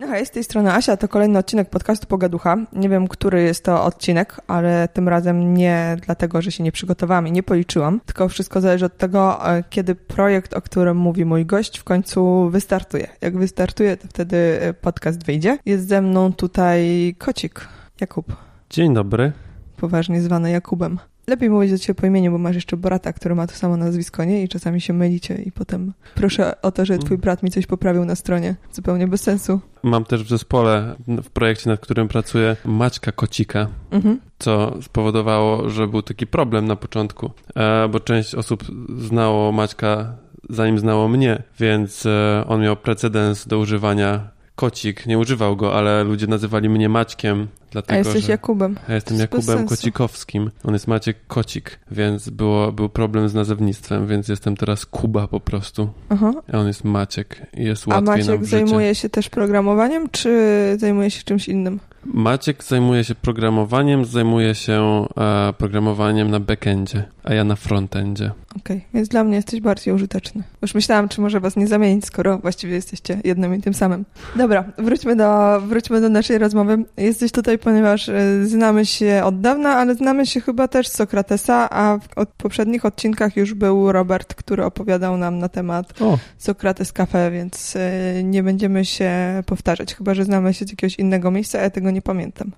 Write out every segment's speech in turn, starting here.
No hej, z tej strony Asia, to kolejny odcinek podcastu Pogaducha. Nie wiem, który jest to odcinek, ale tym razem nie dlatego, że się nie przygotowałam i nie policzyłam, tylko wszystko zależy od tego, e, kiedy projekt, o którym mówi mój gość, w końcu wystartuje. Jak wystartuje, to wtedy e, podcast wyjdzie. Jest ze mną tutaj kocik, Jakub. Dzień dobry. Poważnie zwany Jakubem. Lepiej mówić do ciebie po imieniu, bo masz jeszcze brata, który ma to samo nazwisko, nie? I czasami się mylicie i potem proszę o to, że twój brat mi coś poprawił na stronie. Zupełnie bez sensu. Mam też w zespole, w projekcie, nad którym pracuję, Maćka Kocika, mhm. co spowodowało, że był taki problem na początku, e, bo część osób znało Maćka zanim znało mnie, więc e, on miał precedens do używania kocik. Nie używał go, ale ludzie nazywali mnie Maćkiem. Dlatego, A jesteś że Jakubem. Ja jestem Jakubem Kocikowskim. On jest Maciek Kocik, więc było, był problem z nazewnictwem, więc jestem teraz Kuba po prostu. Aha. A on jest Maciek i jest łatwiej A Maciek zajmuje się też programowaniem, czy zajmuje się czymś innym? Maciek zajmuje się programowaniem, zajmuje się e, programowaniem na backendzie, a ja na frontendzie. Okej, okay, więc dla mnie jesteś bardziej użyteczny. Już myślałam, czy może was nie zamienić, skoro właściwie jesteście jednym i tym samym. Dobra, wróćmy do, wróćmy do naszej rozmowy. Jesteś tutaj, ponieważ e, znamy się od dawna, ale znamy się chyba też z Sokratesa, a w od poprzednich odcinkach już był Robert, który opowiadał nam na temat o. Sokrates Cafe, więc e, nie będziemy się powtarzać, chyba że znamy się z jakiegoś innego miejsca, a ja tego nie pamiętam.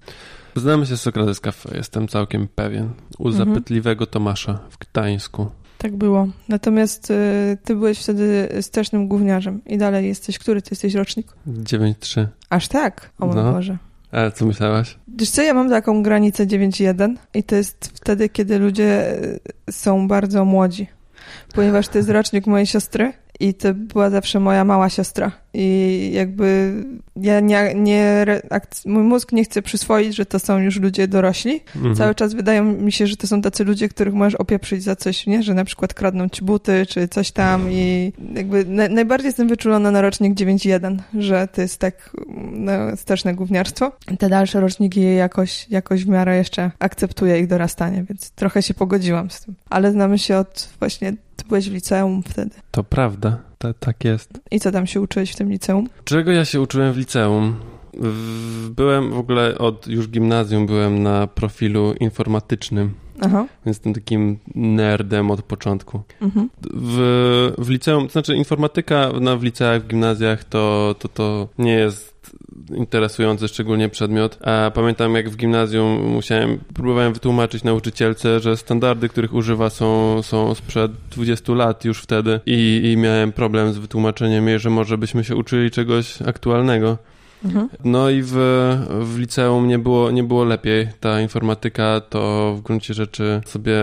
Znamy się z Sokrates Cafe, jestem całkiem pewien. U mhm. zapytliwego Tomasza w Gdańsku. Tak było. Natomiast y, ty byłeś wtedy strasznym gówniarzem i dalej jesteś. Który ty jesteś rocznik? 9-3. Aż tak? O mój no. Boże. A co myślałaś? Wiesz co, ja mam taką granicę 9-1 i to jest wtedy, kiedy ludzie y, są bardzo młodzi. Ponieważ to jest rocznik mojej siostry i to była zawsze moja mała siostra. I jakby ja nie, nie mój mózg nie chce przyswoić, że to są już ludzie dorośli. Mhm. Cały czas wydaje mi się, że to są tacy ludzie, których możesz opieprzyć za coś, nie? Że na przykład kradną ci buty, czy coś tam i jakby na, najbardziej jestem wyczulona na rocznik 9.1, że to jest tak no, straszne gówniarstwo. Te dalsze roczniki jakoś, jakoś w miarę jeszcze akceptuję ich dorastanie, więc trochę się pogodziłam z tym. Ale znamy się od właśnie, ty byłeś w liceum wtedy. To prawda tak jest. I co tam się uczyłeś w tym liceum? Czego ja się uczyłem w liceum? Byłem w ogóle od już gimnazjum, byłem na profilu informatycznym. Aha. Więc jestem takim nerdem od początku. Mhm. W, w liceum, to znaczy informatyka na, w liceach, w gimnazjach to, to, to nie jest interesujący szczególnie przedmiot. A pamiętam jak w gimnazjum musiałem, próbowałem wytłumaczyć nauczycielce, że standardy, których używa są, są sprzed 20 lat już wtedy i, i miałem problem z wytłumaczeniem jej, że może byśmy się uczyli czegoś aktualnego. Mhm. No i w, w liceum nie było, nie było lepiej. Ta informatyka to w gruncie rzeczy sobie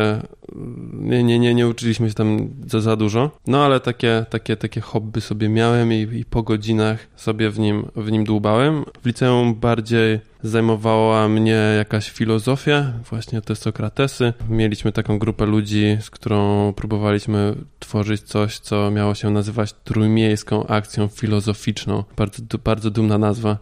nie, nie, nie, nie uczyliśmy się tam za, za dużo. No ale takie, takie, takie hobby sobie miałem i, i po godzinach sobie w nim, w nim dłubałem. W liceum bardziej zajmowała mnie jakaś filozofia, właśnie te Sokratesy. Mieliśmy taką grupę ludzi, z którą próbowaliśmy tworzyć coś, co miało się nazywać trójmiejską akcją filozoficzną. Bardzo, bardzo dumna nazwa.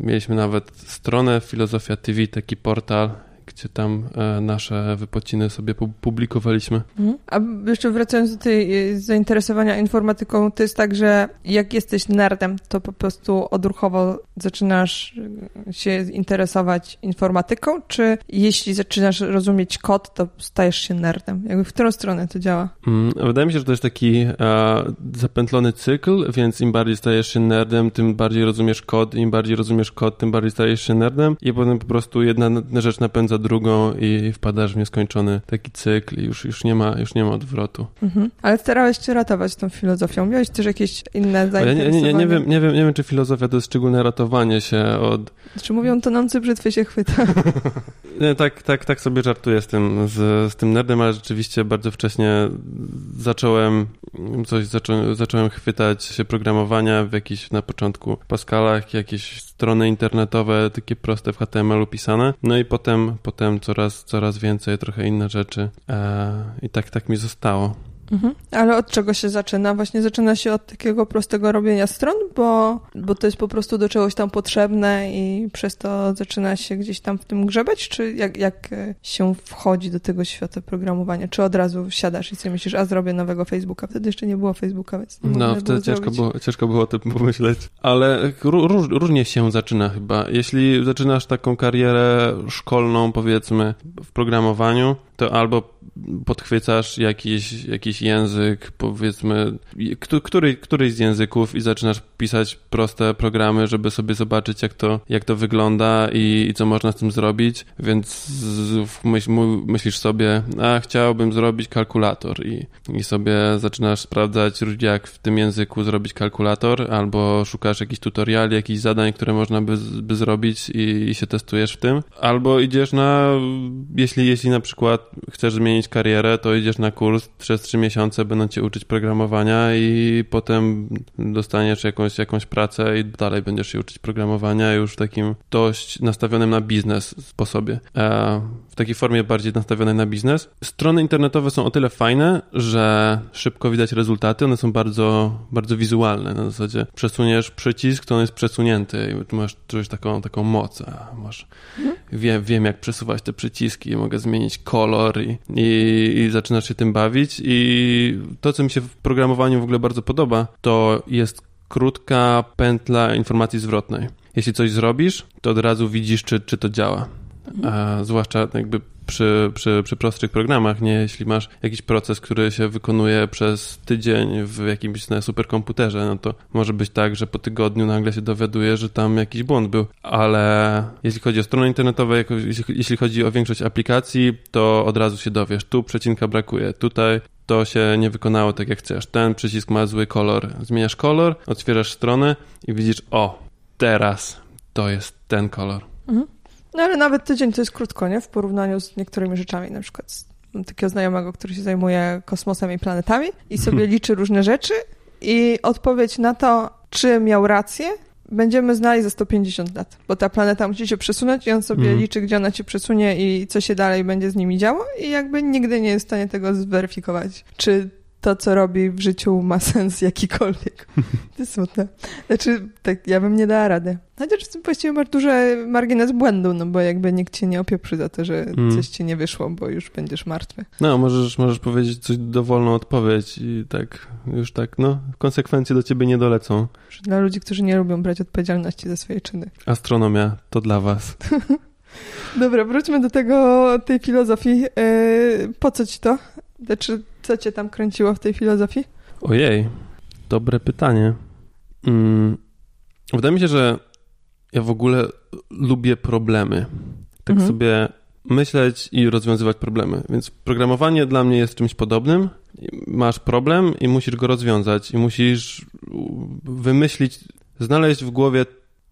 Mieliśmy nawet stronę Filozofia TV, taki portal gdzie tam e, nasze wypociny sobie publikowaliśmy. Mhm. A jeszcze wracając do tej e, zainteresowania informatyką, to jest tak, że jak jesteś nerdem, to po prostu odruchowo zaczynasz e, się interesować informatyką, czy jeśli zaczynasz rozumieć kod, to stajesz się nerdem? Jakby w którą stronę to działa? Mm, wydaje mi się, że to jest taki zapętlony cykl, więc im bardziej stajesz się nerdem, tym bardziej rozumiesz kod, im bardziej rozumiesz kod, tym bardziej stajesz się nerdem i potem po prostu jedna rzecz napędza drugą i wpadasz w nieskończony taki cykl i już, już, nie, ma, już nie ma odwrotu. Mhm. Ale starałeś się ratować tą filozofią. Miałeś też jakieś inne zainteresowania? Ja nie, nie, nie, wiem, nie, wiem, nie wiem, czy filozofia to jest szczególne ratowanie się od... Czy mówią, tonący brzytwy się chwyta. nie, tak, tak, tak sobie żartuję z tym, z, z tym nerdem, ale rzeczywiście bardzo wcześnie zacząłem coś, zaczą, zacząłem chwytać się programowania w jakichś na początku Pascalach, jakieś strony internetowe, takie proste w HTML-u pisane. No i potem, potem coraz, coraz więcej, trochę inne rzeczy. E, I tak, tak mi zostało. Mhm. Ale od czego się zaczyna? Właśnie zaczyna się od takiego prostego robienia stron, bo, bo to jest po prostu do czegoś tam potrzebne i przez to zaczyna się gdzieś tam w tym grzebać, czy jak, jak e, się wchodzi do tego świata programowania? Czy od razu siadasz i sobie myślisz, a zrobię nowego Facebooka? Wtedy jeszcze nie było Facebooka, więc nie No, wtedy ciężko było, ciężko było o tym pomyśleć. Ale róż, różnie się zaczyna chyba. Jeśli zaczynasz taką karierę szkolną, powiedzmy, w programowaniu, to albo podchwycasz jakiś, jakiś język, powiedzmy, który, któryś z języków i zaczynasz pisać proste programy, żeby sobie zobaczyć, jak to, jak to wygląda i, i co można z tym zrobić, więc myśl, myślisz sobie, a chciałbym zrobić kalkulator i, i sobie zaczynasz sprawdzać, jak w tym języku zrobić kalkulator, albo szukasz jakichś tutoriali, jakichś zadań, które można by, by zrobić i, i się testujesz w tym, albo idziesz na, jeśli, jeśli na przykład chcesz zmienić karierę, to idziesz na kurs, przez trzy miesiące będą cię uczyć programowania i potem dostaniesz jakąś, jakąś pracę i dalej będziesz się uczyć programowania już w takim dość nastawionym na biznes sposobie. W takiej formie bardziej nastawionej na biznes. Strony internetowe są o tyle fajne, że szybko widać rezultaty, one są bardzo, bardzo wizualne. Na zasadzie przesuniesz przycisk, to on jest przesunięty i masz czuć taką, taką moc. Masz, wiem, wiem, jak przesuwać te przyciski, mogę zmienić kolor i, i, i zaczynasz się tym bawić. I to, co mi się w programowaniu w ogóle bardzo podoba, to jest krótka pętla informacji zwrotnej. Jeśli coś zrobisz, to od razu widzisz, czy, czy to działa. A zwłaszcza jakby przy, przy, przy prostszych programach, nie? Jeśli masz jakiś proces, który się wykonuje przez tydzień w jakimś na superkomputerze, no to może być tak, że po tygodniu nagle się dowiaduje, że tam jakiś błąd był. Ale jeśli chodzi o strony internetowe, jeśli, chodzi o większość aplikacji, to od razu się dowiesz. Tu przecinka brakuje, tutaj to się nie wykonało tak jak chcesz. Ten przycisk ma zły kolor. Zmieniasz kolor, otwierasz stronę i widzisz, o, teraz to jest ten kolor. Mhm. No ale nawet tydzień to jest krótko, nie? W porównaniu z niektórymi rzeczami, na przykład mam takiego znajomego, który się zajmuje kosmosem i planetami i sobie liczy różne rzeczy i odpowiedź na to, czy miał rację, będziemy znali za 150 lat, bo ta planeta musi się przesunąć i on sobie mm. liczy, gdzie ona się przesunie i co się dalej będzie z nimi działo i jakby nigdy nie jest w stanie tego zweryfikować, czy to, co robi w życiu ma sens jakikolwiek. To jest smutne. Znaczy, tak, ja bym nie dała rady. Chociaż właściwie masz duży margines błędu, no bo jakby nikt cię nie opieprzy za to, że mm. coś ci nie wyszło, bo już będziesz martwy. No, możesz, możesz powiedzieć coś dowolną odpowiedź i tak, już tak, no, konsekwencje do ciebie nie dolecą. Dla ludzi, którzy nie lubią brać odpowiedzialności za swoje czyny. Astronomia, to dla was. Dobra, wróćmy do tego, tej filozofii. E, po co ci to? Znaczy, co cię tam kręciło w tej filozofii? Ojej, dobre pytanie. Hmm. Wydaje mi się, że ja w ogóle lubię problemy. Tak mhm. sobie myśleć i rozwiązywać problemy. Więc programowanie dla mnie jest czymś podobnym. Masz problem i musisz go rozwiązać, i musisz wymyślić, znaleźć w głowie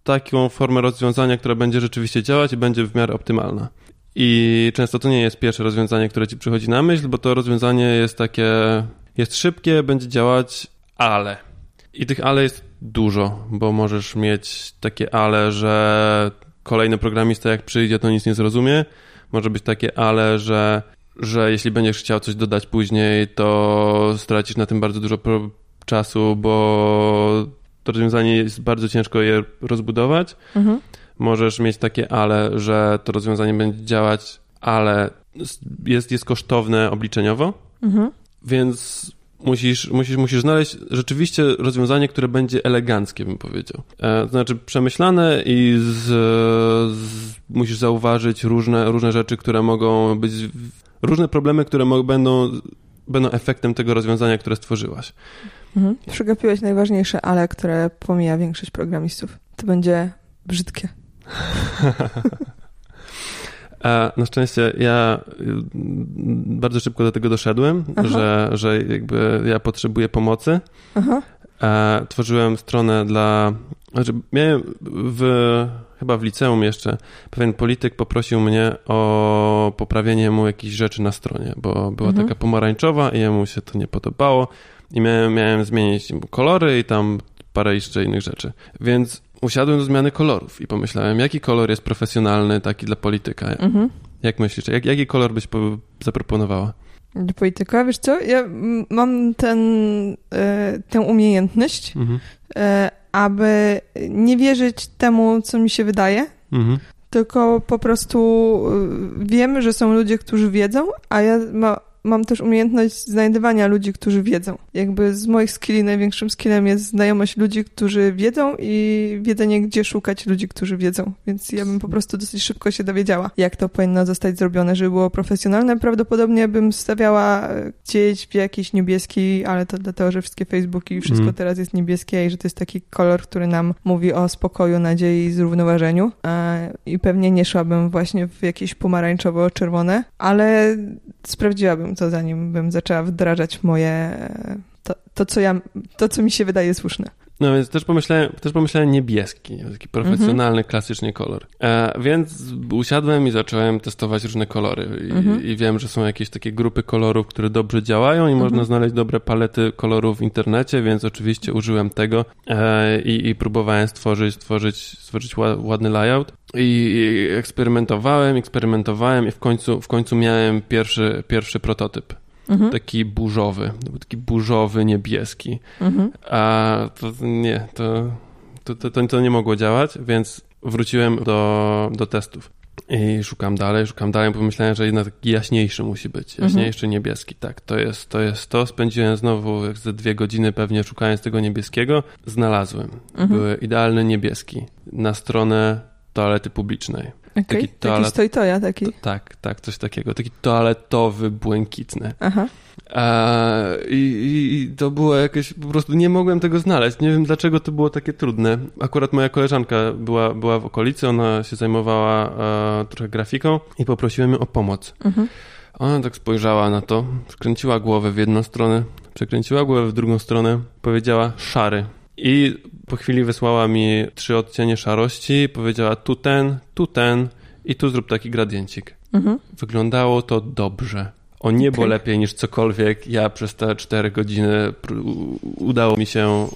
taką formę rozwiązania, która będzie rzeczywiście działać i będzie w miarę optymalna. I często to nie jest pierwsze rozwiązanie, które ci przychodzi na myśl, bo to rozwiązanie jest takie, jest szybkie, będzie działać, ale. I tych ale jest dużo, bo możesz mieć takie ale, że kolejny programista jak przyjdzie, to nic nie zrozumie. Może być takie ale, że, że jeśli będziesz chciał coś dodać później, to stracisz na tym bardzo dużo czasu, bo to rozwiązanie jest bardzo ciężko je rozbudować. Mhm możesz mieć takie ale, że to rozwiązanie będzie działać, ale jest, jest kosztowne obliczeniowo, mhm. więc musisz, musisz, musisz znaleźć rzeczywiście rozwiązanie, które będzie eleganckie, bym powiedział. E, to znaczy przemyślane i z, z, musisz zauważyć różne, różne rzeczy, które mogą być, różne problemy, które będą, będą efektem tego rozwiązania, które stworzyłaś. Mhm. Przegapiłeś najważniejsze ale, które pomija większość programistów. To będzie brzydkie. Na szczęście ja bardzo szybko do tego doszedłem, że, że jakby ja potrzebuję pomocy. Aha. Tworzyłem stronę dla. Znaczy, miałem w, chyba w liceum jeszcze pewien polityk poprosił mnie o poprawienie mu jakichś rzeczy na stronie, bo była mhm. taka pomarańczowa i jemu się to nie podobało. I miałem, miałem zmienić kolory i tam parę jeszcze innych rzeczy. Więc usiadłem do zmiany kolorów i pomyślałem, jaki kolor jest profesjonalny taki dla polityka. Mhm. Jak myślisz, jak, jaki kolor byś po, zaproponowała? Do polityka, wiesz co, ja mam ten, e, tę umiejętność, mhm. e, aby nie wierzyć temu, co mi się wydaje, mhm. tylko po prostu e, wiem, że są ludzie, którzy wiedzą, a ja ma, mam też umiejętność znajdywania ludzi, którzy wiedzą. Jakby z moich skilli największym skillem jest znajomość ludzi, którzy wiedzą i wiedzenie, gdzie szukać ludzi, którzy wiedzą. Więc ja bym po prostu dosyć szybko się dowiedziała, jak to powinno zostać zrobione, żeby było profesjonalne. Prawdopodobnie bym stawiała gdzieś w jakiś niebieski, ale to dlatego, że wszystkie Facebooki i wszystko mm. teraz jest niebieskie i że to jest taki kolor, który nam mówi o spokoju, nadziei i zrównoważeniu. I pewnie nie szłabym właśnie w jakieś pomarańczowo-czerwone, ale sprawdziłabym to, zanim bym zaczęła wdrażać moje, to, to, co ja, to, co mi się wydaje słuszne. No więc też pomyślałem, też pomyślałem niebieski, taki profesjonalny, klasycznie kolor. E, więc usiadłem i zacząłem testować różne kolory. I, mhm. I, wiem, że są jakieś takie grupy kolorów, które dobrze działają i mhm. można znaleźć dobre palety kolorów w internecie, więc oczywiście użyłem tego e, i, i, próbowałem stworzyć, stworzyć, stworzyć ładny layout. I eksperymentowałem, eksperymentowałem i w końcu, w końcu miałem pierwszy, pierwszy prototyp. Mhm. Taki burzowy, taki burzowy, niebieski. Mhm. A to nie, to, to, to, to nie mogło działać, więc wróciłem do, do testów. I szukam dalej, szukam dalej, bo myślałem, że jednak taki jaśniejszy musi być. Mhm. Jaśniejszy mhm. niebieski, tak. To jest, to jest to. Spędziłem znowu jak ze dwie godziny pewnie szukając tego niebieskiego. Znalazłem. Mhm. Były idealny niebieski na stronę toalety publicznej. Okay. Taki, toalet... taki taki. To, tak, tak, coś takiego. Taki toaletowy, błękitny. Aha. A, i, i, to było jakieś, po prostu nie mogłem tego znaleźć. Nie wiem dlaczego to było takie trudne. Akurat moja koleżanka była, była w okolicy, ona się zajmowała a, trochę grafiką i poprosiłem ją o pomoc. Mhm. Ona tak spojrzała na to, skręciła głowę w jedną stronę, przekręciła głowę w drugą stronę, powiedziała szary. I po chwili wysłała mi trzy odcienie szarości, powiedziała tu ten, tu ten i tu zrób taki gradiencik. Mhm. Wyglądało to dobrze. O niebo okay. lepiej niż cokolwiek ja przez te cztery godziny udało mi się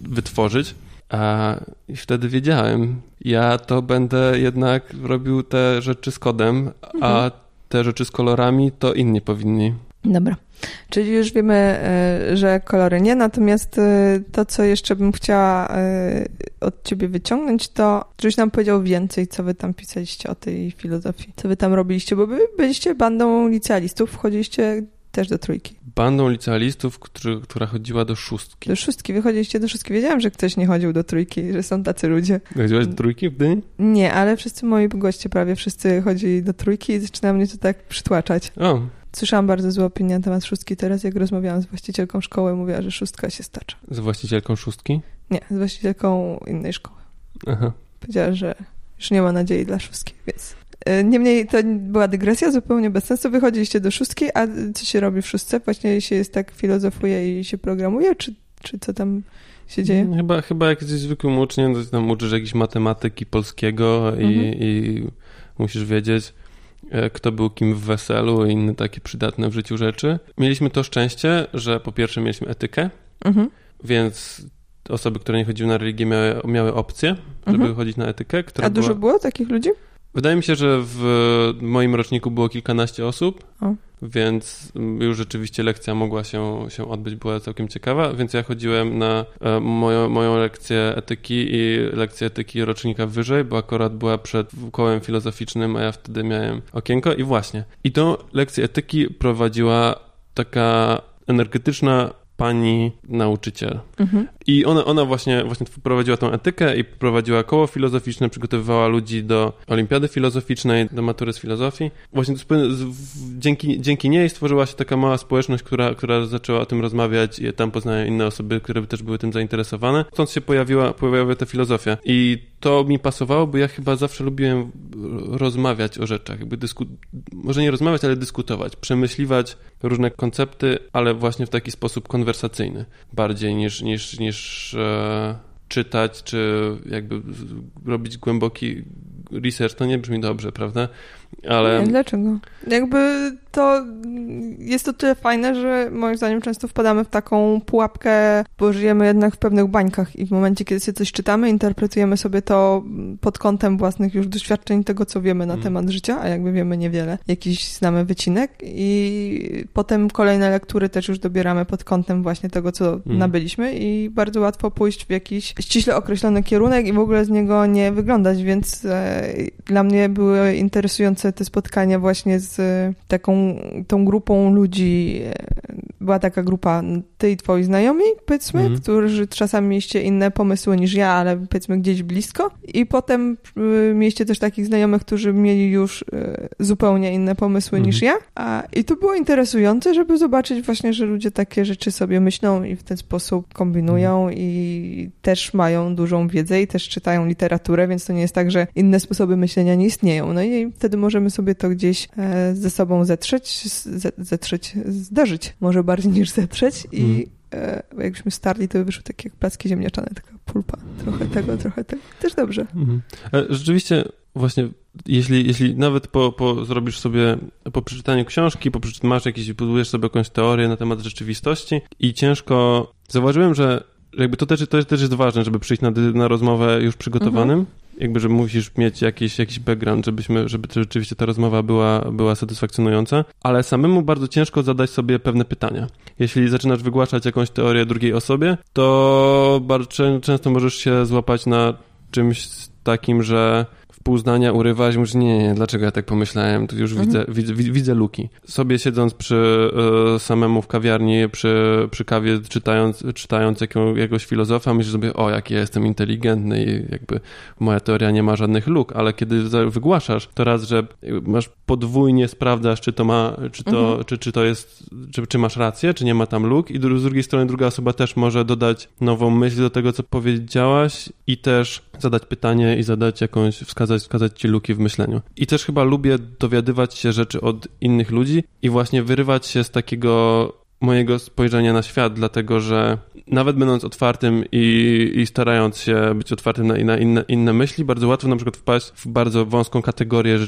wytworzyć. A i wtedy wiedziałem, ja to będę jednak robił te rzeczy z kodem, mhm. a te rzeczy z kolorami to inni powinni. Dobra. Czyli już wiemy, e, że kolory nie, natomiast e, to, co jeszcze bym chciała e, od ciebie wyciągnąć, to żebyś nam powiedział więcej, co wy tam pisaliście o tej filozofii, co wy tam robiliście, bo wy byliście bandą licealistów, wchodziliście też do trójki. Bandą licealistów, który, która chodziła do szóstki. Do szóstki, wychodziliście do szóstki. Wiedziałam, że ktoś nie chodził do trójki, że są tacy ludzie. Chodziłaś do trójki w Gdyni? Nie, ale wszyscy moi goście prawie wszyscy chodzili do trójki i zaczyna mnie to tak przytłaczać. O, Słyszałam bardzo złe opinie na temat szóstki teraz, jak rozmawiałam z właścicielką szkoły, mówiła, że szóstka się stacza. Z właścicielką szóstki? Nie, z właścicielką innej szkoły. Aha. Powiedziała, że już nie ma nadziei dla szóstki, więc... E, niemniej to była dygresja zupełnie bez sensu. Wychodziliście do szóstki, a co się robi w szóstce? Właśnie się jest tak filozofuje i się programuje, czy, czy co tam się dzieje? Chyba, chyba jak jesteś zwykłym uczniem, to tam uczysz jakiejś matematyki polskiego i, mhm. i musisz wiedzieć, kto był kim w weselu i inne takie przydatne w życiu rzeczy. Mieliśmy to szczęście, że po pierwsze mieliśmy etykę, mhm. więc osoby, które nie chodziły na religię miały, miały opcję, żeby mhm. chodzić na etykę. A dużo była... było takich ludzi? Wydaje mi się, że w moim roczniku było kilkanaście osób, o. więc już rzeczywiście lekcja mogła się, się odbyć, była całkiem ciekawa, więc ja chodziłem na e, moją, moją lekcję etyki i lekcję etyki rocznika wyżej, bo akurat była przed kołem filozoficznym, a ja wtedy miałem okienko i właśnie. I tą lekcję etyki prowadziła taka energetyczna pani nauczyciel. Mhm. I ona, ona właśnie, właśnie prowadziła tą etykę i prowadziła koło filozoficzne, przygotowywała ludzi do olimpiady filozoficznej, do matury z filozofii. Właśnie dzięki, dzięki niej stworzyła się taka mała społeczność, która, która zaczęła o tym rozmawiać i tam poznałem inne osoby, które też były tym zainteresowane. Stąd się pojawiła, pojawiła ta filozofia. I to mi pasowało, bo ja chyba zawsze lubiłem rozmawiać o rzeczach, jakby dysku... może nie rozmawiać, ale dyskutować, przemyśliwać różne koncepty, ale właśnie w taki sposób konwersacyjny, bardziej niż, niż, niż e, czytać, czy jakby robić głęboki research, to nie brzmi dobrze, prawda? Ale... Nie, dlaczego? Jakby to jest to tyle fajne, że moim zdaniem często wpadamy w taką pułapkę, bo żyjemy jednak w pewnych bańkach i w momencie, kiedy sobie coś czytamy, interpretujemy sobie to pod kątem własnych już doświadczeń tego, co wiemy na mm. temat życia, a jakby wiemy niewiele, jakiś znamy wycinek i potem kolejne lektury też już dobieramy pod kątem właśnie tego, co mm. nabyliśmy i bardzo łatwo pójść w jakiś ściśle określony kierunek i w ogóle z niego nie wyglądać, więc e, dla mnie były interesujące te spotkania właśnie z taką tą grupą ludzi. E, była taka grupa, ty i twoi znajomi, powiedzmy, mm. którzy czasami mieliście inne pomysły niż ja, ale powiedzmy gdzieś blisko. I potem y, mieliście też takich znajomych, którzy mieli już y, zupełnie inne pomysły mm. niż ja. A, I to było interesujące, żeby zobaczyć właśnie, że ludzie takie rzeczy sobie myślą i w ten sposób kombinują mm. i też mają dużą wiedzę i też czytają literaturę, więc to nie jest tak, że inne sposoby myślenia nie istnieją. No i wtedy możemy sobie to gdzieś e, ze sobą zetrzeć, zetrzeć, zdarzyć może bardziej niż zetrzeć i mm. e, jakbyśmy starli, to by wyszły takie jak placki ziemniaczane, taka pulpa. Trochę tego, trochę tego. Też dobrze. Mm. Rzeczywiście właśnie jeśli, jeśli nawet po, po zrobisz sobie, po przeczytaniu książki, po przeczytaniu, masz jakieś, budujesz sobie jakąś teorię na temat rzeczywistości i ciężko, zauważyłem, że jakby to też, to też jest ważne, żeby przyjść na, na rozmowę już przygotowanym, mhm jakby, że musisz mieć jakiś, jakiś background, żebyśmy, żeby to rzeczywiście ta rozmowa była, była satysfakcjonująca, ale samemu bardzo ciężko zadać sobie pewne pytania. Jeśli zaczynasz wygłaszać jakąś teorię drugiej osobie, to bardzo często możesz się złapać na czymś takim, że pół zdania urywać, mówisz, nie, nie, dlaczego ja tak pomyślałem, tu już mhm. widzę, widzę, widzę luki. Sobie siedząc przy y, samemu w kawiarni, przy, przy kawie, czytając, czytając jaką, jakiegoś filozofa, myślisz sobie, o, jaki ja jestem inteligentny i jakby moja teoria nie ma żadnych luk, ale kiedy wygłaszasz, to raz, że masz podwójnie sprawdzasz, czy to ma, czy to, mhm. czy, czy to jest, czy, czy masz rację, czy nie ma tam luk i z drugiej strony druga osoba też może dodać nową myśl do tego, co powiedziałaś i też zadać pytanie i zadać jakąś, wskazać, wskazać ci luki w myśleniu. I też chyba lubię dowiadywać się rzeczy od innych ludzi i właśnie wyrywać się z takiego mojego spojrzenia na świat, dlatego że nawet będąc otwartym i, i starając się być otwartym na, na inne, inne, myśli, bardzo łatwo na przykład wpaść w bardzo wąską kategorię,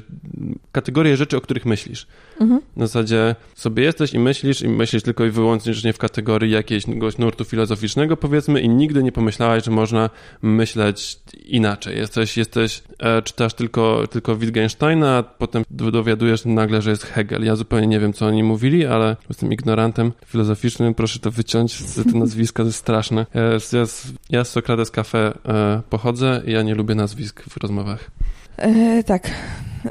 kategorię rzeczy, o których myślisz. Mhm. Na zasadzie sobie jesteś i myślisz i myślisz tylko i wyłącznie w kategorii jakiegoś nurtu filozoficznego, powiedzmy, i nigdy nie pomyślałaś, że można myśleć inaczej. Jesteś, jesteś e, czytasz tylko, tylko Wittgensteina, a potem dowiadujesz nagle, że jest Hegel. Ja zupełnie nie wiem, co oni mówili, ale jestem ignorantem filozoficznym, proszę to wyciąć, te nazwiska to jest straszne. Ja, z, ja z Sokrates Cafe e, pochodzę i ja nie lubię nazwisk w rozmowach. E, tak.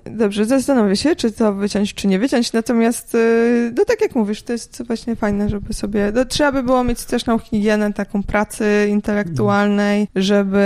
Dobrze, zastanowię się, czy to wyciąć, czy nie wyciąć. Natomiast, e, no tak jak mówisz, to jest właśnie fajne, żeby sobie. No, trzeba by było mieć straszną higienę taką pracy intelektualnej, żeby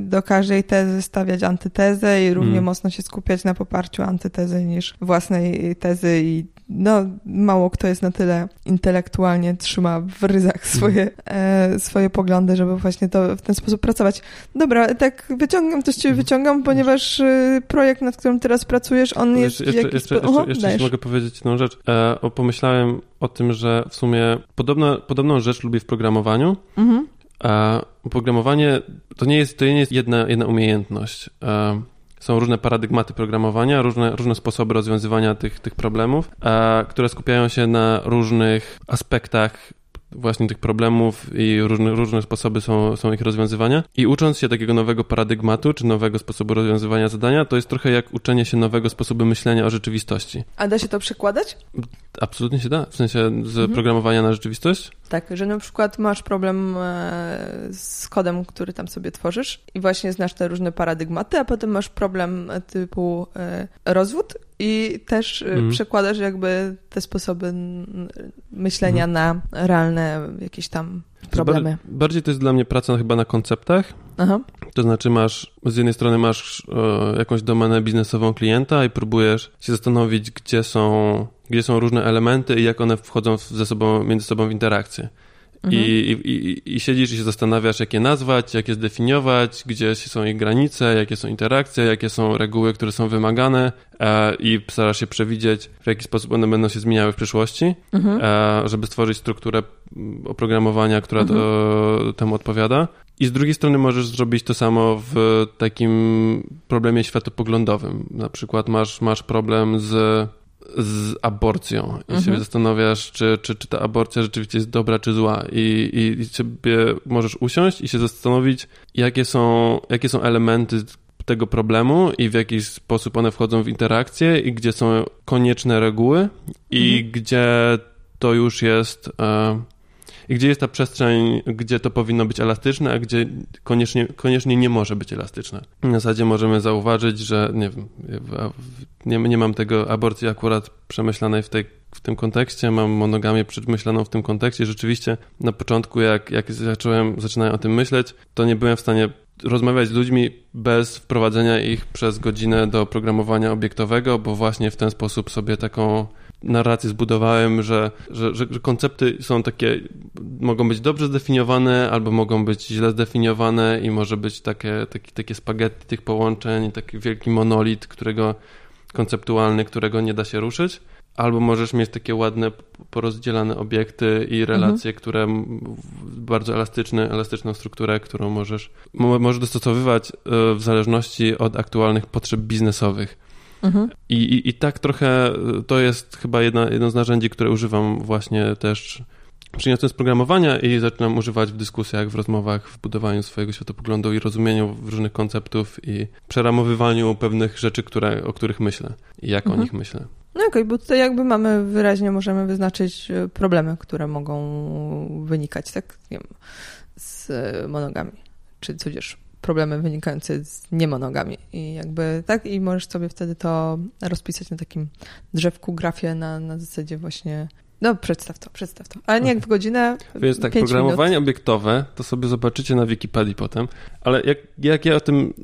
do każdej tezy stawiać antytezę i równie mm. mocno się skupiać na poparciu antytezy niż własnej tezy i no, mało kto jest na tyle intelektualnie, trzyma w ryzach swoje, e, swoje poglądy, żeby właśnie to w ten sposób pracować. Dobra, tak wyciągam, to z ciebie wyciągam, ponieważ e, projekt, nad którym teraz pracujesz, on jest jeszcze, jakiś... Jeszcze, jeszcze, Oho, jeszcze, mogę powiedzieć jedną rzecz. E, o, pomyślałem o tym, że w sumie podobno, podobną rzecz lubię w programowaniu, mhm. E, programowanie to nie jest, to nie jest jedna, jedna umiejętność. E, są różne paradygmaty programowania, różne, różne sposoby rozwiązywania tych, tych problemów, a, które skupiają się na różnych aspektach właśnie tych problemów i różne, różne sposoby są, są ich rozwiązywania. I ucząc się takiego nowego paradygmatu, czy nowego sposobu rozwiązywania zadania, to jest trochę jak uczenie się nowego sposobu myślenia o rzeczywistości. A da się to przekładać? Absolutnie się da. W sensie z mhm. programowania na rzeczywistość? Tak, że na przykład masz problem e, z kodem, który tam sobie tworzysz i właśnie znasz te różne paradygmaty, a potem masz problem typu e, rozwód i też mm. przekładasz jakby te sposoby myślenia mm. na realne jakieś tam problemy. bardziej to jest dla mnie praca chyba na konceptach. Aha. To znaczy masz, z jednej strony masz e, jakąś domenę biznesową klienta i próbujesz się zastanowić, gdzie są, gdzie są różne elementy i jak one wchodzą ze sobą, między sobą w interakcję. Mhm. I, i, I siedzisz i się zastanawiasz, jak je nazwać, jak je zdefiniować, gdzie są ich granice, jakie są interakcje, jakie są reguły, które są wymagane e, i starasz się przewidzieć, w jaki sposób one będą się zmieniały w przyszłości, mhm. e, żeby stworzyć strukturę oprogramowania, która mhm. to, temu odpowiada. I z drugiej strony możesz zrobić to samo w takim problemie światopoglądowym. Na przykład masz, masz problem z z aborcją i mhm. się zastanawiasz, czy, czy, czy ta aborcja rzeczywiście jest dobra, czy zła i, i, i sobie możesz usiąść i się zastanowić, jakie są, jakie są elementy tego problemu i w jaki sposób one wchodzą w interakcję i gdzie są konieczne reguły i mhm. gdzie to już jest... E, i gdzie jest ta przestrzeń, gdzie to powinno być elastyczne, a gdzie koniecznie, koniecznie nie może być elastyczne. W zasadzie możemy zauważyć, że nie nie, nie mam tego aborcji akurat przemyślanej w tej w tym kontekście, mam monogamię przemyślaną w tym kontekście. Rzeczywiście na początku, jak, jak zacząłem, zaczynałem o tym myśleć, to nie byłem w stanie rozmawiać z ludźmi bez wprowadzenia ich przez godzinę do programowania obiektowego, bo właśnie w ten sposób sobie taką narrację zbudowałem, że, że, że, że, koncepty są takie, mogą być dobrze zdefiniowane, albo mogą być źle zdefiniowane i może być takie, takie, takie spaghetti tych połączeń, taki wielki monolit, którego konceptualny, którego nie da się ruszyć. Albo możesz mieć takie ładne, porozdzielane obiekty i relacje, mhm. które bardzo elastyczne, elastyczną strukturę, którą możesz, możesz dostosowywać e, w zależności od aktualnych potrzeb biznesowych. Mhm. I, i, I tak trochę to jest chyba jedna, jedno z narzędzi, które używam właśnie też przyniosłem z programowania i zaczynam używać w dyskusjach, w rozmowach, w budowaniu swojego światopoglądu i rozumieniu różnych konceptów i przeramowywaniu pewnych rzeczy, które, o których myślę i jak mhm. o nich myślę. No okej, okay, bo tutaj jakby mamy wyraźnie, możemy wyznaczyć e, problemy, które mogą wynikać, tak, nie wiem, z monogami, czy tudzież problemy wynikające z niemonogami i jakby tak i możesz sobie wtedy to rozpisać na takim drzewku, grafie na, na zasadzie właśnie no, przedstaw to, przedstaw to. Ale nie jak w godzinę. Więc tak, programowanie minut. obiektowe to sobie zobaczycie na Wikipedii potem. Ale jak, jak ja o tym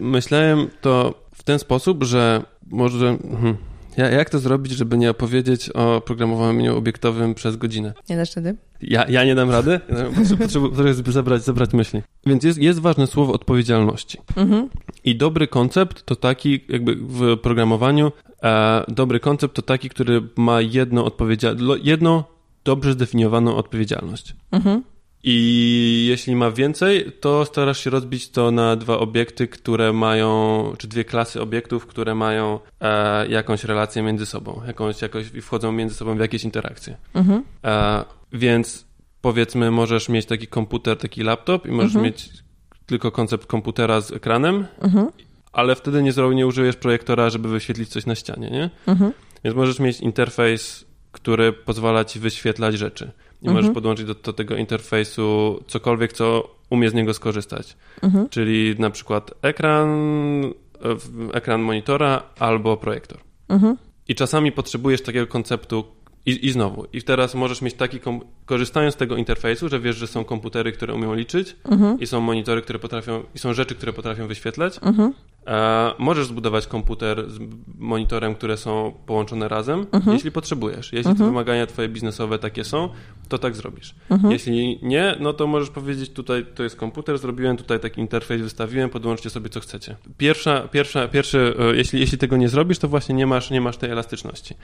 myślałem, to w ten sposób, że może. Hmm, jak to zrobić, żeby nie opowiedzieć o programowaniu obiektowym przez godzinę? Nie dasz wtedy? Ja, ja nie dam rady. Potrzebuję zabrać, zabrać myśli. Więc jest, jest ważne słowo odpowiedzialności. Mhm. I dobry koncept to taki, jakby w programowaniu, e, dobry koncept to taki, który ma jedno, jedno dobrze zdefiniowaną odpowiedzialność. Mhm. I jeśli ma więcej, to starasz się rozbić to na dwa obiekty, które mają, czy dwie klasy obiektów, które mają e, jakąś relację między sobą, jakąś, jakoś wchodzą między sobą w jakieś interakcje. Mhm. E, więc powiedzmy, możesz mieć taki komputer, taki laptop i możesz mhm. mieć tylko koncept komputera z ekranem, mhm. ale wtedy nie, nie użyjesz projektora, żeby wyświetlić coś na ścianie, nie? Mhm. Więc możesz mieć interfejs, który pozwala ci wyświetlać rzeczy i mhm. możesz podłączyć do, do, tego interfejsu cokolwiek, co umie z niego skorzystać. Mhm. Czyli na przykład ekran, ekran monitora albo projektor. Mhm. I czasami potrzebujesz takiego konceptu, i, I znowu, i teraz możesz mieć taki, korzystając z tego interfejsu, że wiesz, że są komputery, które umieją liczyć mhm. i są monitory, które potrafią, i są rzeczy, które potrafią wyświetlać. Mhm. E, możesz zbudować komputer z monitorem, które są połączone razem, mhm. jeśli potrzebujesz. Jeśli te mhm. wymagania twoje biznesowe takie są, to tak zrobisz. Mhm. Jeśli nie, no to możesz powiedzieć tutaj, to jest komputer, zrobiłem tutaj taki interfejs, wystawiłem, podłączcie sobie co chcecie. Pierwsza, pierwsza, pierwszy, e, jeśli, jeśli tego nie zrobisz, to właśnie nie masz, nie masz tej elastyczności.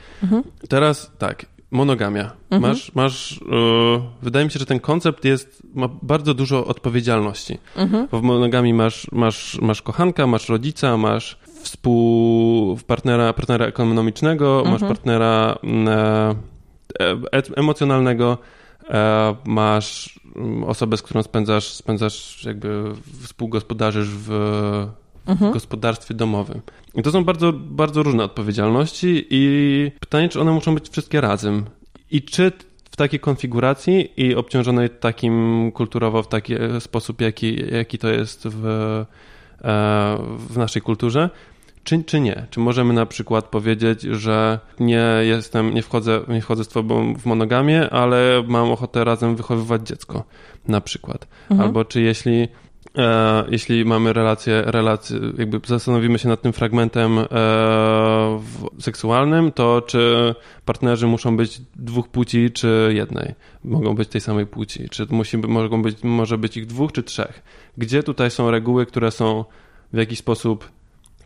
Teraz tak, monogamia. Mhm. Masz, masz yy, wydaje mi się, że ten koncept jest, ma bardzo dużo odpowiedzialności. Mhm. Bo w monogami masz, masz, masz kochanka, masz rodzica, masz współpartnera partnera ekonomicznego, mhm. masz partnera mm, e, e, emocjonalnego, e, masz mm, osobę, z którą spędzasz, spędzasz jakby współgospodarzysz w, mhm. w gospodarstwie domowym. I to są bardzo, bardzo różne odpowiedzialności i pytanie, czy one muszą być wszystkie razem. I czy w takiej konfiguracji i obciążonej takim kulturowo w taki sposób, jaki, jaki to jest w, e, w naszej kulturze, czy, czy nie? Czy możemy na przykład powiedzieć, że nie jestem, nie wchodzę, nie wchodzę z tobą w monogamię, ale mam ochotę razem wychowywać dziecko, na przykład. Mhm. Albo czy jeśli E, jeśli mamy relację, relację, jakby zastanowimy się nad tym fragmentem e, seksualnym, to czy partnerzy muszą być dwóch płci, czy jednej? Mogą być tej samej płci? Czy musi, mogą być, może być ich dwóch, czy trzech? Gdzie tutaj są reguły, które są w jakiś sposób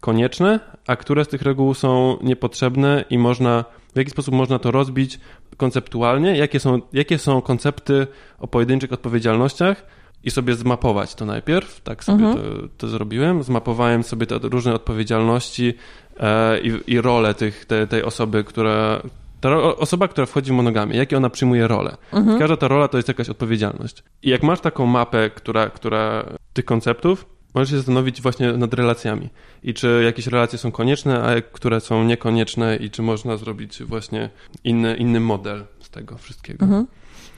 konieczne, a które z tych reguł są niepotrzebne i można, w jaki sposób można to rozbić konceptualnie? Jakie są, jakie są koncepty o pojedynczych odpowiedzialnościach? I sobie zmapować to najpierw. Tak sobie mhm. to, to, zrobiłem. Zmapowałem sobie te różne odpowiedzialności e, i, i rolę tych, te, tej osoby, która, ta osoba, która wchodzi w monogamię, jakie ona przyjmuje rolę. Mhm. Każda ta rola to jest jakaś odpowiedzialność. I jak masz taką mapę, która, która tych konceptów, możesz się zastanowić właśnie nad relacjami. I czy jakieś relacje są konieczne, a które są niekonieczne i czy można zrobić właśnie inny, inny model z tego wszystkiego. Mhm.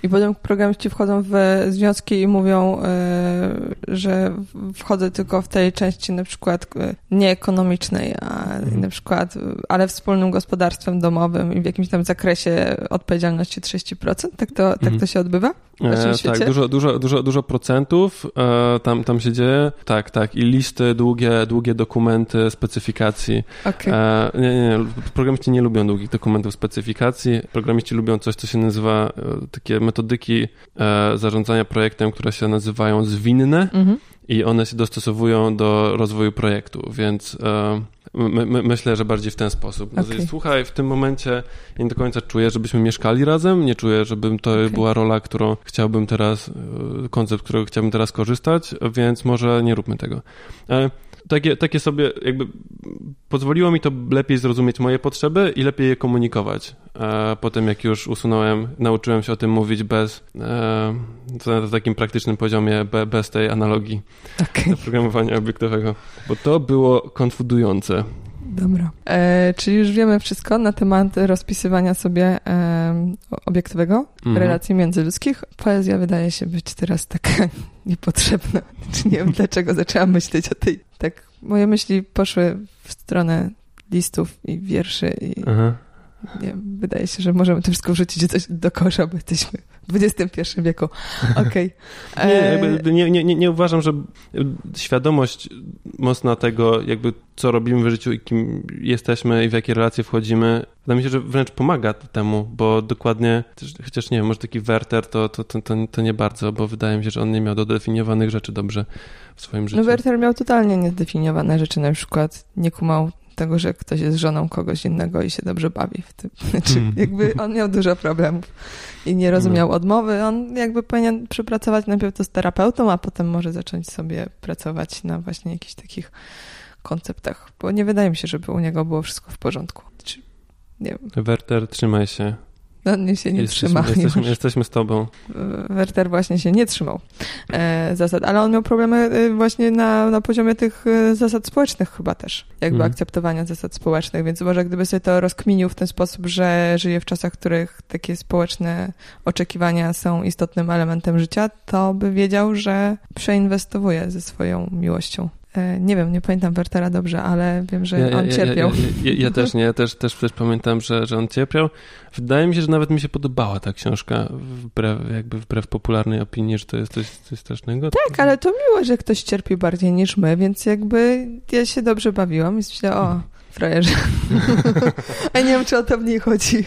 I potem programiści wchodzą w związki i mówią, e, że wchodzę tylko w tej części na przykład e, nieekonomicznej, a mhm. na przykład, ale wspólnym gospodarstwem domowym i w jakimś tam zakresie odpowiedzialności 30%. Tak to, tak mhm. to się odbywa? E, tak, dużo, dużo, dużo, dużo procentów e, tam, tam się dzieje. Tak, tak. I listy, długie, długie dokumenty specyfikacji. Okay. E, nie, nie, nie. Programiści nie lubią długich dokumentów specyfikacji. Programiści lubią coś, co się nazywa e, takie metodyki e, zarządzania projektem, które się nazywają zwinne. Mhm i one się dostosowują do rozwoju projektu, więc e, my, my, myślę, że bardziej w ten sposób. No, okay. Słuchaj, w tym momencie ja nie do końca czuję, żebyśmy mieszkali razem, nie czuję, żebym to okay. była rola, którą chciałbym teraz, e, koncept, którego chciałbym teraz korzystać, więc może nie róbmy tego. E, takie, takie sobie jakby pozwoliło mi to lepiej zrozumieć moje potrzeby i lepiej je komunikować. E, potem jak już usunąłem, nauczyłem się o tym mówić bez, e, na takim praktycznym poziomie, be, bez tej analogii okay. do programowania obiektowego, bo to było konfudujące. Dobra. E, czyli już wiemy wszystko na temat rozpisywania sobie e, obiektowego, mhm. relacji międzyludzkich. Poezja wydaje się być teraz taka niepotrzebna. Czy nie wiem, dlaczego zaczęłam myśleć o tej. Tak, moje myśli poszły w stronę listów i wierszy i Aha. Nie, wydaje się, że możemy to wszystko wrzucić coś do kosza, bo jesteśmy w XXI wieku. Okej. Okay. Nie, nie, nie, nie, uważam, że świadomość mocna tego, jakby co robimy w życiu i kim jesteśmy i w jakie relacje wchodzimy, wydaje mi się, że wręcz pomaga temu, bo dokładnie, chociaż nie wiem, może taki Werter to, to, to, to, to nie bardzo, bo wydaje mi się, że on nie miał dodefiniowanych rzeczy dobrze w swoim życiu. No Werter miał totalnie niedefiniowane rzeczy, na przykład nie kumał tego, że ktoś jest żoną kogoś innego i się dobrze bawi w tym. Znaczy, mm. jakby on miał dużo problemów i nie rozumiał mm. odmowy. On jakby powinien przepracować najpierw to z terapeutą, a potem może zacząć sobie pracować na właśnie jakichś takich konceptach, bo nie wydaje mi się, żeby u niego było wszystko w porządku. Czy, nie wiem. Werter, trzymaj się. No nie się nie jesteśmy, trzyma. Jesteśmy, jesteśmy, z tobą. Werter właśnie się nie trzymał e, zasad, ale on miał problemy e, właśnie na, na poziomie tych e, zasad społecznych chyba też, jakby mm. akceptowania zasad społecznych, więc może gdyby sobie to rozkminił w ten sposób, że żyje w czasach, w których takie społeczne oczekiwania są istotnym elementem życia, to by wiedział, że przeinwestowuje ze swoją miłością. E, nie wiem, nie pamiętam Wertera dobrze, ale wiem, że ja, on ja, cierpiał. Ja, ja, też nie, ja też, też, też pamiętam, że, że on cierpiał. Wydaje mi się, że nawet mi się podobała ta książka, wbrew, jakby wbrew popularnej opinii, że to jest coś, coś strasznego. Tak, ale to miło, że ktoś cierpi bardziej niż my, więc jakby ja się dobrze bawiłam i myślę, o, frajerze. A nie wiem, czy o to w niej chodzi.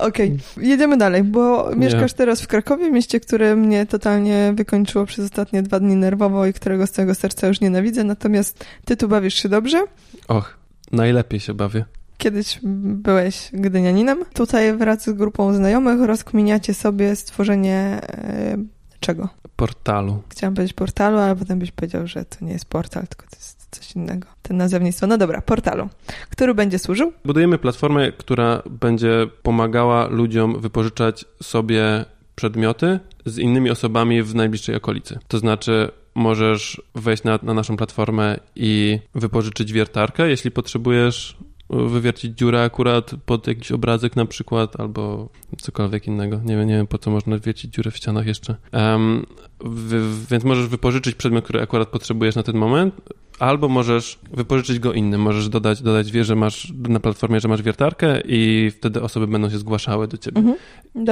Okej, okay. jedziemy dalej, bo mieszkasz teraz w Krakowie, mieście, które mnie totalnie wykończyło przez ostatnie dwa dni nerwowo i którego z całego serca już nienawidzę, natomiast ty tu bawisz się dobrze? Och, najlepiej się bawię. Kiedyś byłeś gdynianinem. Tutaj wraz z grupą znajomych rozkminiacie sobie stworzenie e, czego? Portalu. Chciałam powiedzieć portalu, ale potem byś powiedział, że to nie jest portal, tylko to jest coś innego. Ten nazewnictwo. No dobra, portalu. Który będzie służył? Budujemy platformę, która będzie pomagała ludziom wypożyczać sobie przedmioty z innymi osobami w najbliższej okolicy. To znaczy, możesz wejść na, na naszą platformę i wypożyczyć wiertarkę, jeśli potrzebujesz wywiercić dziurę akurat pod jakiś obrazek na przykład, albo cokolwiek innego. Nie wiem, nie wiem po co można wiercić dziurę w ścianach jeszcze. Um, w, więc możesz wypożyczyć przedmiot, który akurat potrzebujesz na ten moment, albo możesz wypożyczyć go innym. Możesz dodać, dodać wie, że masz na platformie, że masz wiertarkę i wtedy osoby będą się zgłaszały do ciebie. Mhm.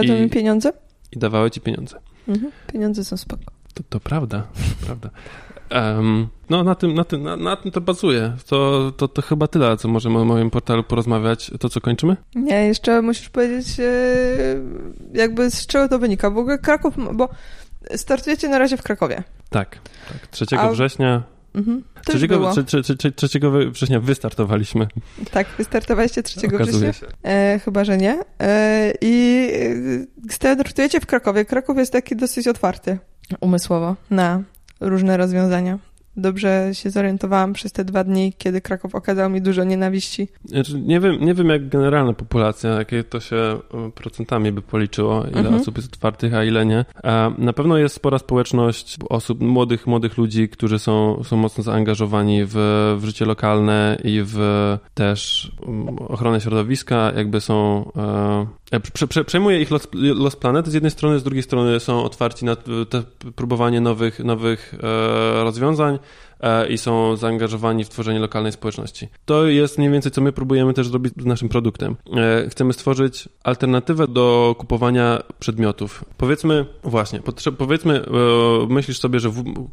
I, mi pieniądze? I dawały ci pieniądze. Mhm. Pieniądze są spoko. To, to prawda, to prawda. Um, no na tym, na, tym, na, na, tym to bazuje. To, to, to chyba tyle, co możemy o moim portalu porozmawiać. To co, kończymy? Nie, jeszcze musisz powiedzieć e, jakby z czego to wynika. W ogóle Kraków, bo startujecie na razie w Krakowie. Tak, tak. 3 A... września Mhm. 3, 3, 3, 3 września wystartowaliśmy. Tak, wystartowaliście 3 września? E, chyba, że nie. E, I e, startujecie w Krakowie. Kraków jest taki dosyć otwarty umysłowo na różne rozwiązania dobrze się zorientowałam przez te dwa dni, kiedy Kraków okazał mi dużo nienawiści. Znaczy, nie, wiem, nie wiem, jak generalna populacja, jakie to się e, procentami by policzyło, ile mhm. osób jest otwartych, a ile nie. Na pewno jest spora społeczność osób, młodych, młodych ludzi, którzy są, są mocno zaangażowani w, w życie lokalne i w też ochronę środowiska, jakby są e, Prze, prze, przejmuje ich los, los planet z jednej strony, z drugiej strony są otwarci na te próbowanie nowych, nowych e, rozwiązań. E, i są zaangażowani w tworzenie lokalnej społeczności. To jest mniej więcej, co my próbujemy też zrobić z naszym produktem. E, chcemy stworzyć alternatywę do kupowania przedmiotów. Powiedzmy, właśnie, powiedzmy, e, myślisz sobie, że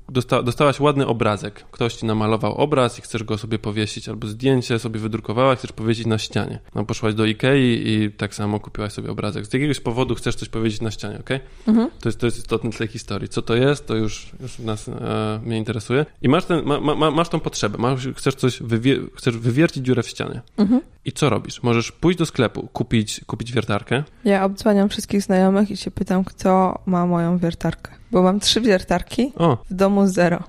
dosta, dostałaś ładny obrazek. Ktoś ci namalował obraz i chcesz go sobie powiesić, albo zdjęcie sobie wydrukowałaś, chcesz powiesić na ścianie. No, poszłaś do Ikei i tak samo kupiłaś sobie obrazek. Z jakiegoś powodu chcesz coś powiedzieć na ścianie, ok? Mhm. To, jest, to jest istotne dla tej historii. Co to jest, to już, już nas e, mnie interesuje. I masz ten ten, ma, ma, masz tą potrzebę, masz, chcesz coś, wywie, chcesz wywiercić dziurę w ścianie. Mhm. I co robisz? Możesz pójść do sklepu, kupić, kupić wiertarkę. Ja obdzwaniam wszystkich znajomych i się pytam, kto ma moją wiertarkę. Bo mam trzy wiertarki, o. w domu zero.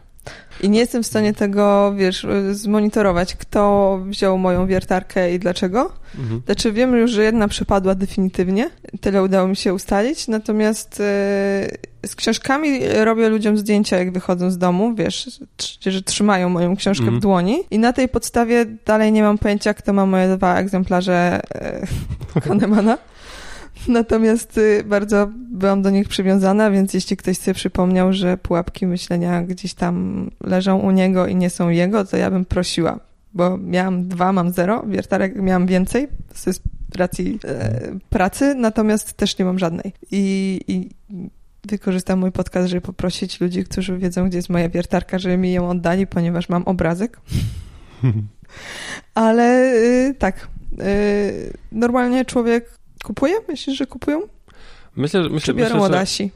I nie jestem w stanie tego, wiesz, zmonitorować, kto wziął moją wiertarkę i dlaczego. Mhm. Znaczy wiem już, że jedna przepadła definitywnie, tyle udało mi się ustalić, natomiast yy, z książkami robię ludziom zdjęcia, jak wychodzą z domu, wiesz, że trzymają moją książkę mhm. w dłoni i na tej podstawie dalej nie mam pojęcia, kto ma moje dwa egzemplarze yy, Kahnemana. Natomiast y, bardzo byłam do nich przywiązana, więc jeśli ktoś sobie przypomniał, że pułapki myślenia gdzieś tam leżą u niego i nie są jego, to ja bym prosiła, bo miałam dwa, mam zero, wiertarek miałam więcej z racji e, pracy, natomiast też nie mam żadnej. I, i wykorzystam mój podcast, żeby poprosić ludzi, którzy wiedzą, gdzie jest moja wiertarka, żeby mi ją oddali, ponieważ mam obrazek. Ale y, tak, y, normalnie człowiek Kupuje? Myślisz, że kupują? Myślę, że... Myślę, Czy biorą myślę, Asi?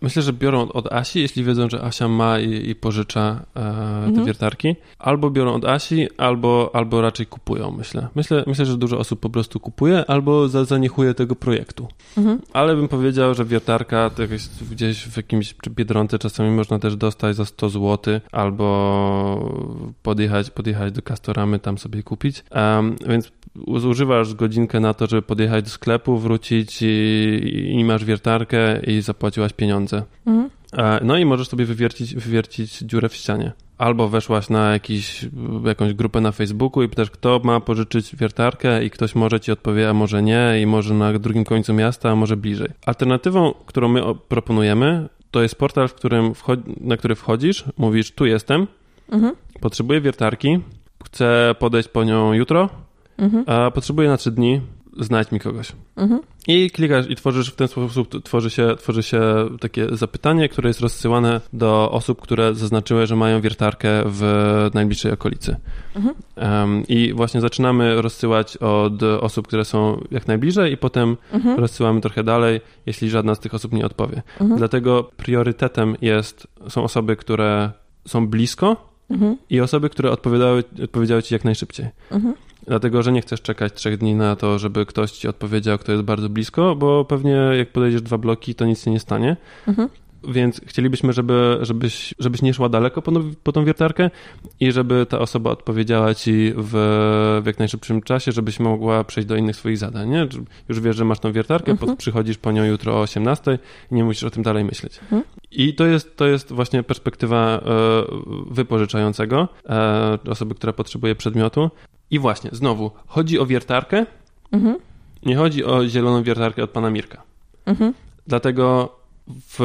Myślę, że biorą od Asi, jeśli wiedzą, że Asia ma i, i pożycza e, te mhm. wiertarki. Albo biorą od Asi, albo, albo raczej kupują, myślę. myślę. Myślę, że dużo osób po prostu kupuje, albo za, zaniechuje tego projektu. Mhm. Ale bym powiedział, że wiertarka to jest gdzieś w jakimś Biedronce czasami można też dostać za 100 zł, albo podjechać, podjechać do Castoramy, tam sobie kupić. Um, więc zużywasz godzinkę na to, żeby podjechać do sklepu, wrócić i, i masz wiertarkę i zapłaciłaś pieniądze. Mhm. No i możesz sobie wywiercić, wywiercić dziurę w ścianie. Albo weszłaś na jakiś, jakąś grupę na Facebooku i pytasz, kto ma pożyczyć wiertarkę i ktoś może ci odpowie, a może nie i może na drugim końcu miasta, a może bliżej. Alternatywą, którą my proponujemy, to jest portal, w którym na który wchodzisz, mówisz, tu jestem, mhm. potrzebuję wiertarki, chcę podejść po nią jutro, mhm. a potrzebuję na trzy dni, znajdź mi kogoś. Mhm. I klikasz i tworzysz w ten sposób, tworzy się, tworzy się takie zapytanie, które jest rozsyłane do osób, które zaznaczyły, że mają wiertarkę w najbliższej okolicy. Mhm. Um, I właśnie zaczynamy rozsyłać od osób, które są jak najbliżej i potem mhm. rozsyłamy trochę dalej, jeśli żadna z tych osób nie odpowie. Mhm. Dlatego priorytetem jest, są osoby, które są blisko mhm. i osoby, które odpowiadały, odpowiedziały ci jak najszybciej. Dlatego, że nie chcesz czekać trzech dni na to, żeby ktoś ci odpowiedział, kto jest bardzo blisko, bo pewnie jak podejdziesz dwa bloki, to nic się nie stanie. Mhm. Więc chcielibyśmy, żeby, żebyś, żebyś nie szła daleko po, po tą wiertarkę i żeby ta osoba odpowiedziała ci w, w jak najszybszym czasie, żebyś mogła przejść do innych swoich zadań. Nie? Już wiesz, że masz tą wiertarkę, mhm. przychodzisz po nią jutro o 18 i nie musisz o tym dalej myśleć. Mhm. I to jest, to jest właśnie perspektywa e, wypożyczającego, e, osoby, która potrzebuje przedmiotu. I właśnie, znowu, chodzi o wiertarkę, mhm. nie chodzi o zieloną wiertarkę od pana Mirka. Mhm. Dlatego w,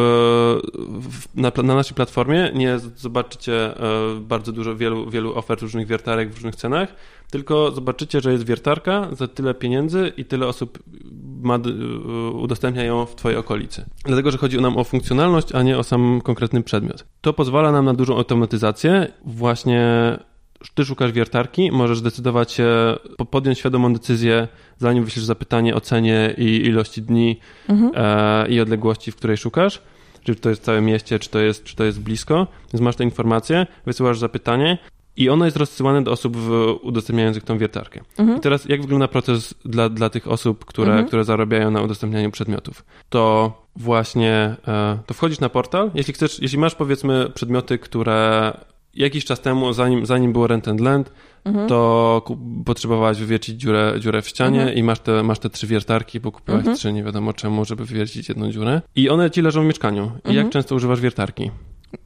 w, na, na, naszej platformie nie zobaczycie e, bardzo dużo, wielu, wielu ofert różnych wiertarek w różnych cenach, tylko zobaczycie, że jest wiertarka za tyle pieniędzy i tyle osób ma, e, udostępnia ją w Twojej okolicy. Dlatego, że chodzi nam o funkcjonalność, a nie o sam konkretny przedmiot. To pozwala nam na dużą automatyzację, właśnie ty szukasz wiertarki, możesz zdecydować się, podjąć świadomą decyzję, zanim wyślesz zapytanie o cenie i ilości dni mhm. e, i odległości, w której szukasz. Czy to jest w całym mieście, czy to jest, czy to jest blisko. Więc masz tę informację, wysyłasz zapytanie i ono jest rozsyłane do osób udostępniających tą wiertarkę. Mhm. I teraz jak wygląda proces dla, dla tych osób, które, mhm. które zarabiają na udostępnianiu przedmiotów? To właśnie, e, to wchodzisz na portal, jeśli chcesz, jeśli masz powiedzmy przedmioty, które jakiś czas temu, zanim, zanim było Rent and Land, mhm. to potrzebowałaś wywiercić dziurę, dziurę w ścianie mhm. i masz te, masz te trzy wiertarki, bo kupiłaś mhm. trzy, nie wiadomo czemu, żeby wywiercić jedną dziurę. I one ci leżą w mieszkaniu. I jak mhm. często używasz wiertarki?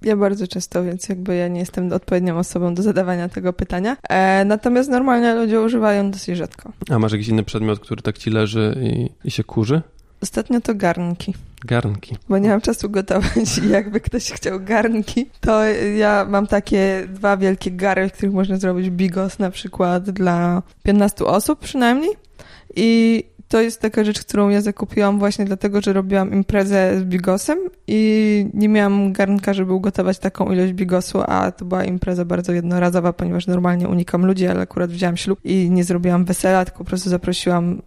Ja bardzo często, więc jakby ja nie jestem odpowiednią osobą do zadawania tego pytania. E, natomiast normalnie ludzie używają dosyć rzadko. A masz jakiś inny przedmiot, który tak ci leży i, i się kurzy? Ostatnio to garnki. Garnki. Bo nie mam czasu gotować i jakby ktoś chciał garnki, to ja mam takie dwa wielkie gary, w których można zrobić bigos na przykład dla 15 osób przynajmniej. I to jest taka rzecz, którą ja zakupiłam właśnie dlatego, że robiłam imprezę z bigosem i nie miałam garnka, żeby ugotować taką ilość bigosu, a to była impreza bardzo jednorazowa, ponieważ normalnie unikam ludzi, ale akurat wzięłam ślub i nie zrobiłam wesela, tylko po prostu zaprosiłam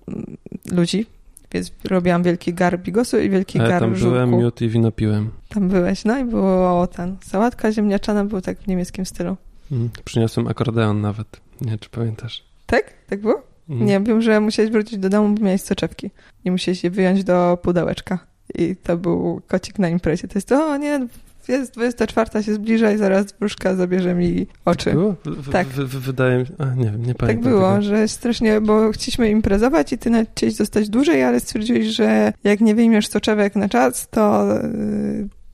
ludzi, więc robiłam wielki gar bigosu i wielki Ale gar tam żółku. byłem, miód i wino piłem. Tam byłeś, no i było ten, sałatka ziemniaczana, był tak w niemieckim stylu. Mm, przyniosłem akordeon nawet, nie czy pamiętasz. Tak? Tak było? Mm. Nie, wiem, że musiałeś wrócić do domu, bo miałeś soczewki. Nie musiałeś je wyjąć do pudełeczka. I to był kocik na imprezie. To jest to, o nie, jest 24 się zbliża i zaraz wróżka zabierze mi oczy. Było? W, tak. W, w, wydaje mi się, a nie wiem, nie pamiętam. Tak było, tego. że strasznie, bo chcieliśmy imprezować i ty chciałeś zostać dłużej, ale stwierdziłeś, że jak nie wyjmiesz soczewek na czas, to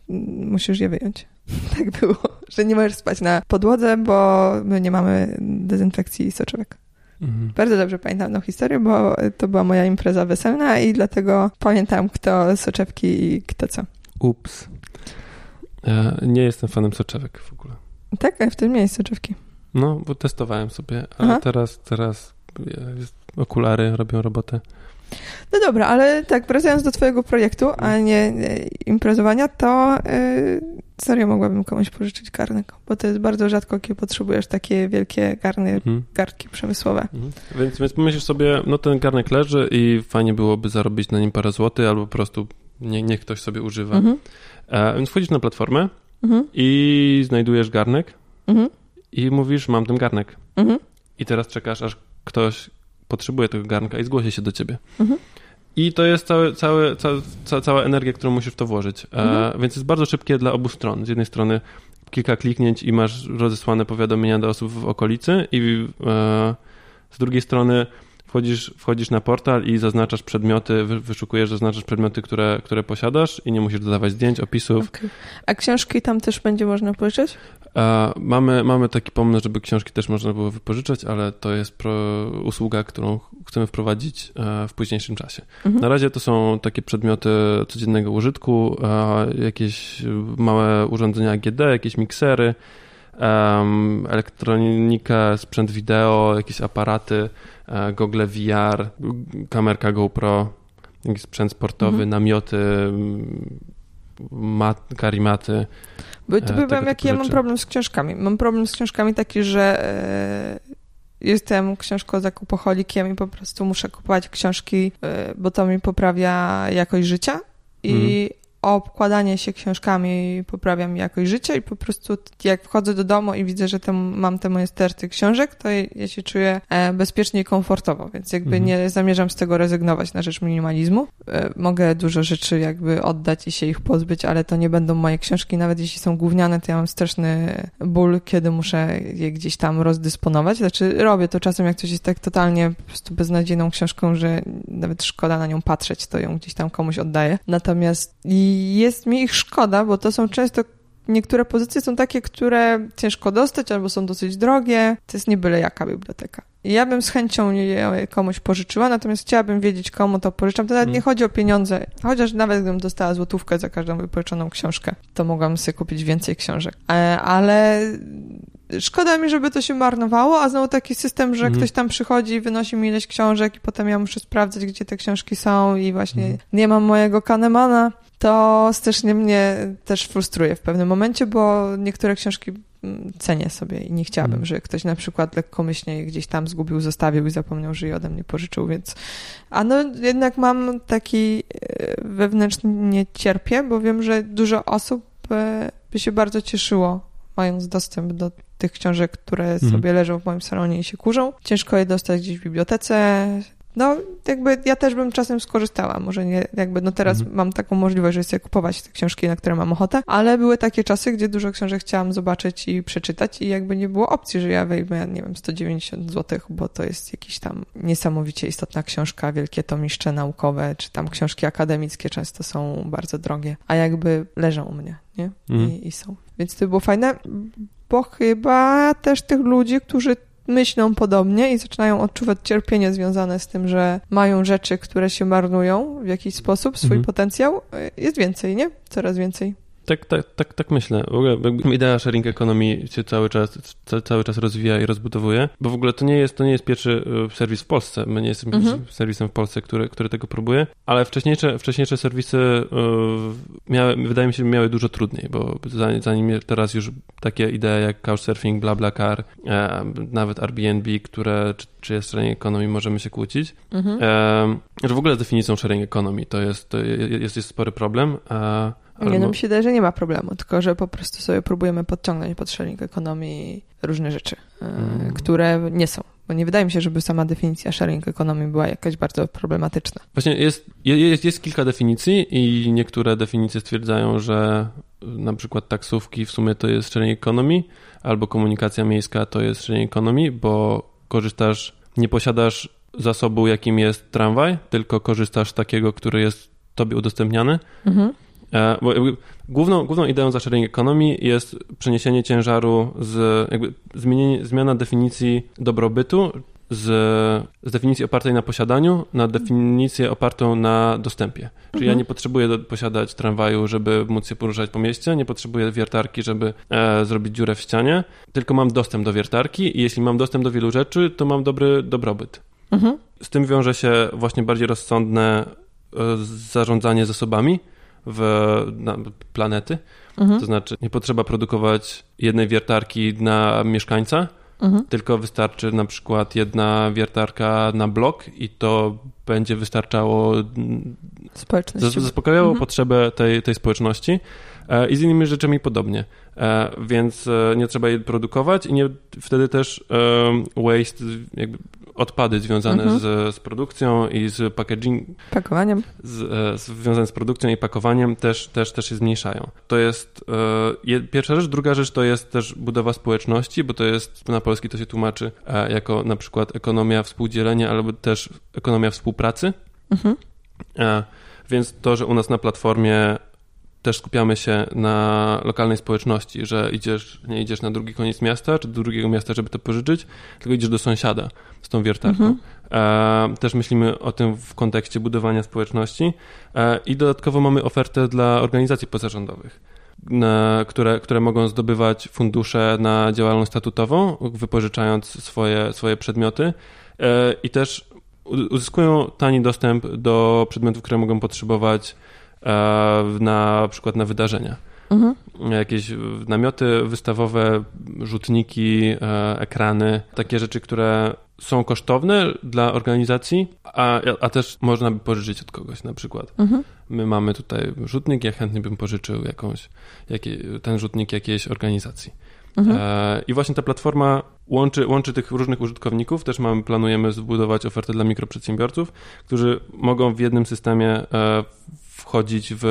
yy, musisz je wyjąć. Tak było, że nie możesz spać na podłodze, bo my nie mamy dezynfekcji soczewek. Mhm. Bardzo dobrze pamiętam tą historię, bo to była moja impreza weselna i dlatego pamiętam, kto soczewki i kto co. Ups. Ja nie jestem fanem soczewek w ogóle. Tak, a w tym miejscu soczewki. No, bo testowałem sobie, ale Aha. teraz, teraz okulary robią robotę. No dobra, ale tak, wracając do twojego projektu, a nie, imprezowania, to yy, serio mogłabym komuś pożyczyć garnek, bo to jest bardzo rzadko, kiedy potrzebujesz takie wielkie garny, mhm. garnki przemysłowe. Mhm. Więc, więc pomyślisz sobie, no ten garnek leży i fajnie byłoby zarobić na nim parę złotych, albo po prostu nie, niech ktoś sobie używa. Mhm. E, więc wchodzisz na platformę mhm. i znajdujesz garnek mhm. i mówisz, mam ten garnek. Mhm. I teraz czekasz, aż ktoś potrzebuje tego garnka i zgłosi się do ciebie. Mhm. I to jest cały, cały, ca, cała energia, którą musisz w to włożyć. E, mhm. więc jest bardzo szybkie dla obu stron. Z jednej strony kilka kliknięć i masz rozesłane powiadomienia do osób w okolicy i e, z drugiej strony wchodzisz, wchodzisz na portal i zaznaczasz przedmioty, wyszukujesz, zaznaczasz przedmioty, które, które posiadasz i nie musisz dodawać zdjęć, opisów. Okay. A książki tam też będzie można pożyczyć? Mamy, mamy taki pomysł, żeby książki też można było wypożyczać, ale to jest pro, usługa, którą chcemy wprowadzić e, w późniejszym czasie. Mhm. Na razie to są takie przedmioty codziennego użytku, jakieś małe urządzenia AGD, jakieś miksery, elektronika, sprzęt wideo, jakieś aparaty, e, gogle VR, kamerka GoPro, sprzęt sportowy, mhm. namioty, mat, karimaty. Bo tu e, powiem, jaki ja mam problem z książkami. Mam problem z książkami taki, że e, jestem książkozakupoholikiem i po prostu muszę kupować książki, e, bo to mi poprawia jakość życia. I mhm obkładanie się książkami poprawia mi jakość życia i po prostu jak wchodzę do domu i widzę, że tam mam te moje sterty książek, to ja się czuję e, bezpiecznie i komfortowo, więc jakby mhm. nie zamierzam z tego rezygnować na rzecz minimalizmu. E, mogę dużo rzeczy jakby oddać i się ich pozbyć, ale to nie będą moje książki, nawet jeśli są gówniane, to ja mam straszny ból, kiedy muszę je gdzieś tam rozdysponować. Znaczy robię to czasem, jak coś jest tak totalnie po prostu beznadziejną książką, że nawet szkoda na nią patrzeć, to ją gdzieś tam komuś oddaję. Natomiast i jest mi ich szkoda, bo to są często niektóre pozycje są takie, które ciężko dostać albo są dosyć drogie. To jest nie byle jaka biblioteka. I ja bym z chęcią je komuś pożyczyła, natomiast chciałabym wiedzieć, komu to pożyczam. To nawet nie mm. chodzi o pieniądze, chociaż nawet gdybym dostała złotówkę za każdą wypożyczoną książkę, to mogłam sobie kupić więcej książek. E, ale szkoda mi, żeby to się marnowało, a znowu taki system, że mm. ktoś tam przychodzi i wynosi mi ileś książek i potem ja muszę sprawdzać, gdzie te książki są i właśnie mm. nie mam mojego kanemana to strasznie mnie też frustruje w pewnym momencie, bo niektóre książki mm, cenię sobie i nie chciałabym, mm. że ktoś na przykład lekkomyślnie je gdzieś tam zgubił, zostawił i zapomniał, że je ode mnie pożyczył, więc a no jednak mam taki e, wewnętrznie cierpię, bo wiem, że dużo osób e, by się bardzo cieszyło mając dostęp do tych książek, które mm. sobie leżą w moim salonie i się kurzą. Ciężko je dostać gdzieś w bibliotece, no jakby ja też bym czasem skorzystała, może nie, jakby no teraz mhm. mam taką możliwość, że chcę kupować te książki, na które mam ochotę, ale były takie czasy, gdzie dużo książek chciałam zobaczyć i przeczytać i jakby nie było opcji, że ja wejmę, nie wiem, 190 zł, bo to jest jakiś tam niesamowicie istotna książka, wielkie tomiszcze naukowe, czy tam książki akademickie często są bardzo drogie, a jakby leżą u mnie, nie? Mhm. I, I są. Więc to było fajne, bo chyba też tych ludzi, którzy myślą podobnie i zaczynają odczuwać cierpienie związane z tym, że mają rzeczy, które się marnują w jakiś sposób, swój mhm. potencjał, jest więcej, nie? Coraz więcej. Tak, tak, tak, tak myślę. W ogóle idea sharing economy się cały czas, cały czas rozwija i rozbudowuje, bo w ogóle to nie jest, to nie jest pierwszy e, serwis w Polsce. My nie jesteśmy mhm. serwisem w Polsce, który, który tego próbuje, ale wcześniejsze, wcześniejsze serwisy e, miały, wydaje mi się, miały dużo trudniej, bo zanim teraz już takie idee jak Couchsurfing, BlaBlaCar, e, nawet Airbnb, które, czy, czy jest sharing economy, możemy się kłócić. Mhm. że w ogóle z definicją sharing economy to jest, to jest, jest spory problem. Nie, no mi się wydaje, że nie ma problemu, tylko że po prostu sobie próbujemy podciągnąć pod sharing ekonomii różne rzeczy, mm. które nie są. Bo nie wydaje mi się, żeby sama definicja sharing ekonomii była jakaś bardzo problematyczna. Właśnie jest, jest, jest kilka definicji i niektóre definicje stwierdzają, że na przykład taksówki w sumie to jest sharing economy, albo komunikacja miejska to jest sharing economy, bo korzystasz, nie posiadasz zasobu, jakim jest tramwaj, tylko korzystasz z takiego, który jest tobie udostępniany. Mhm. E, bo główną, główną ideą za sharing economy jest przeniesienie ciężaru z jakby zmienienie, zmiana definicji dobrobytu z, z, definicji opartej na posiadaniu na definicję opartą na dostępie. Czyli mhm. ja nie potrzebuję do, posiadać tramwaju, żeby móc się poruszać po mieście, nie potrzebuję wiertarki, żeby e, zrobić dziurę w ścianie, tylko mam dostęp do wiertarki i jeśli mam dostęp do wielu rzeczy, to mam dobry dobrobyt. Mhm. Z tym wiąże się właśnie bardziej rozsądne e, zarządzanie zasobami, w na planety. Mhm. To znaczy, nie potrzeba produkować jednej wiertarki na mieszkańca, mhm. tylko wystarczy na przykład jedna wiertarka na blok i to będzie wystarczało, zaspokajało mhm. potrzebę tej, tej społeczności. E, I z innymi rzeczami podobnie. E, więc e, nie trzeba jej produkować i nie, wtedy też waste, jakby odpady związane mhm. z, z, produkcją i z packaging. Pakowaniem. Z, z, związane z produkcją i pakowaniem też, też, też się zmniejszają. To jest e, pierwsza rzecz. Druga rzecz to jest też budowa społeczności, bo to jest, na polski to się tłumaczy e, jako na przykład ekonomia współdzielenia albo też ekonomia współpracy. Mhm. E, więc to, że u nas na platformie też skupiamy się na lokalnej społeczności, że idziesz, nie idziesz na drugi koniec miasta, czy do drugiego miasta, żeby to pożyczyć, tylko idziesz do sąsiada z tą wiertarką. Mhm. E, też myślimy o tym w kontekście budowania społeczności e, i dodatkowo mamy ofertę dla organizacji pozarządowych. Na, które, które mogą zdobywać fundusze na działalność statutową, wypożyczając swoje, swoje przedmioty e, i też uzyskują tani dostęp do przedmiotów, które mogą potrzebować E, na przykład na wydarzenia. Mhm. Jakieś namioty wystawowe, rzutniki, e, ekrany, takie rzeczy, które są kosztowne dla organizacji, a, a też można by pożyczyć od kogoś na przykład. Mhm. My mamy tutaj rzutnik, ja chętnie bym pożyczył jakąś, jakie, ten rzutnik jakiejś organizacji. Mhm. E, I właśnie ta platforma łączy, łączy tych różnych użytkowników. Też mamy, planujemy zbudować ofertę dla mikroprzedsiębiorców, którzy mogą w jednym systemie e, wchodzić w,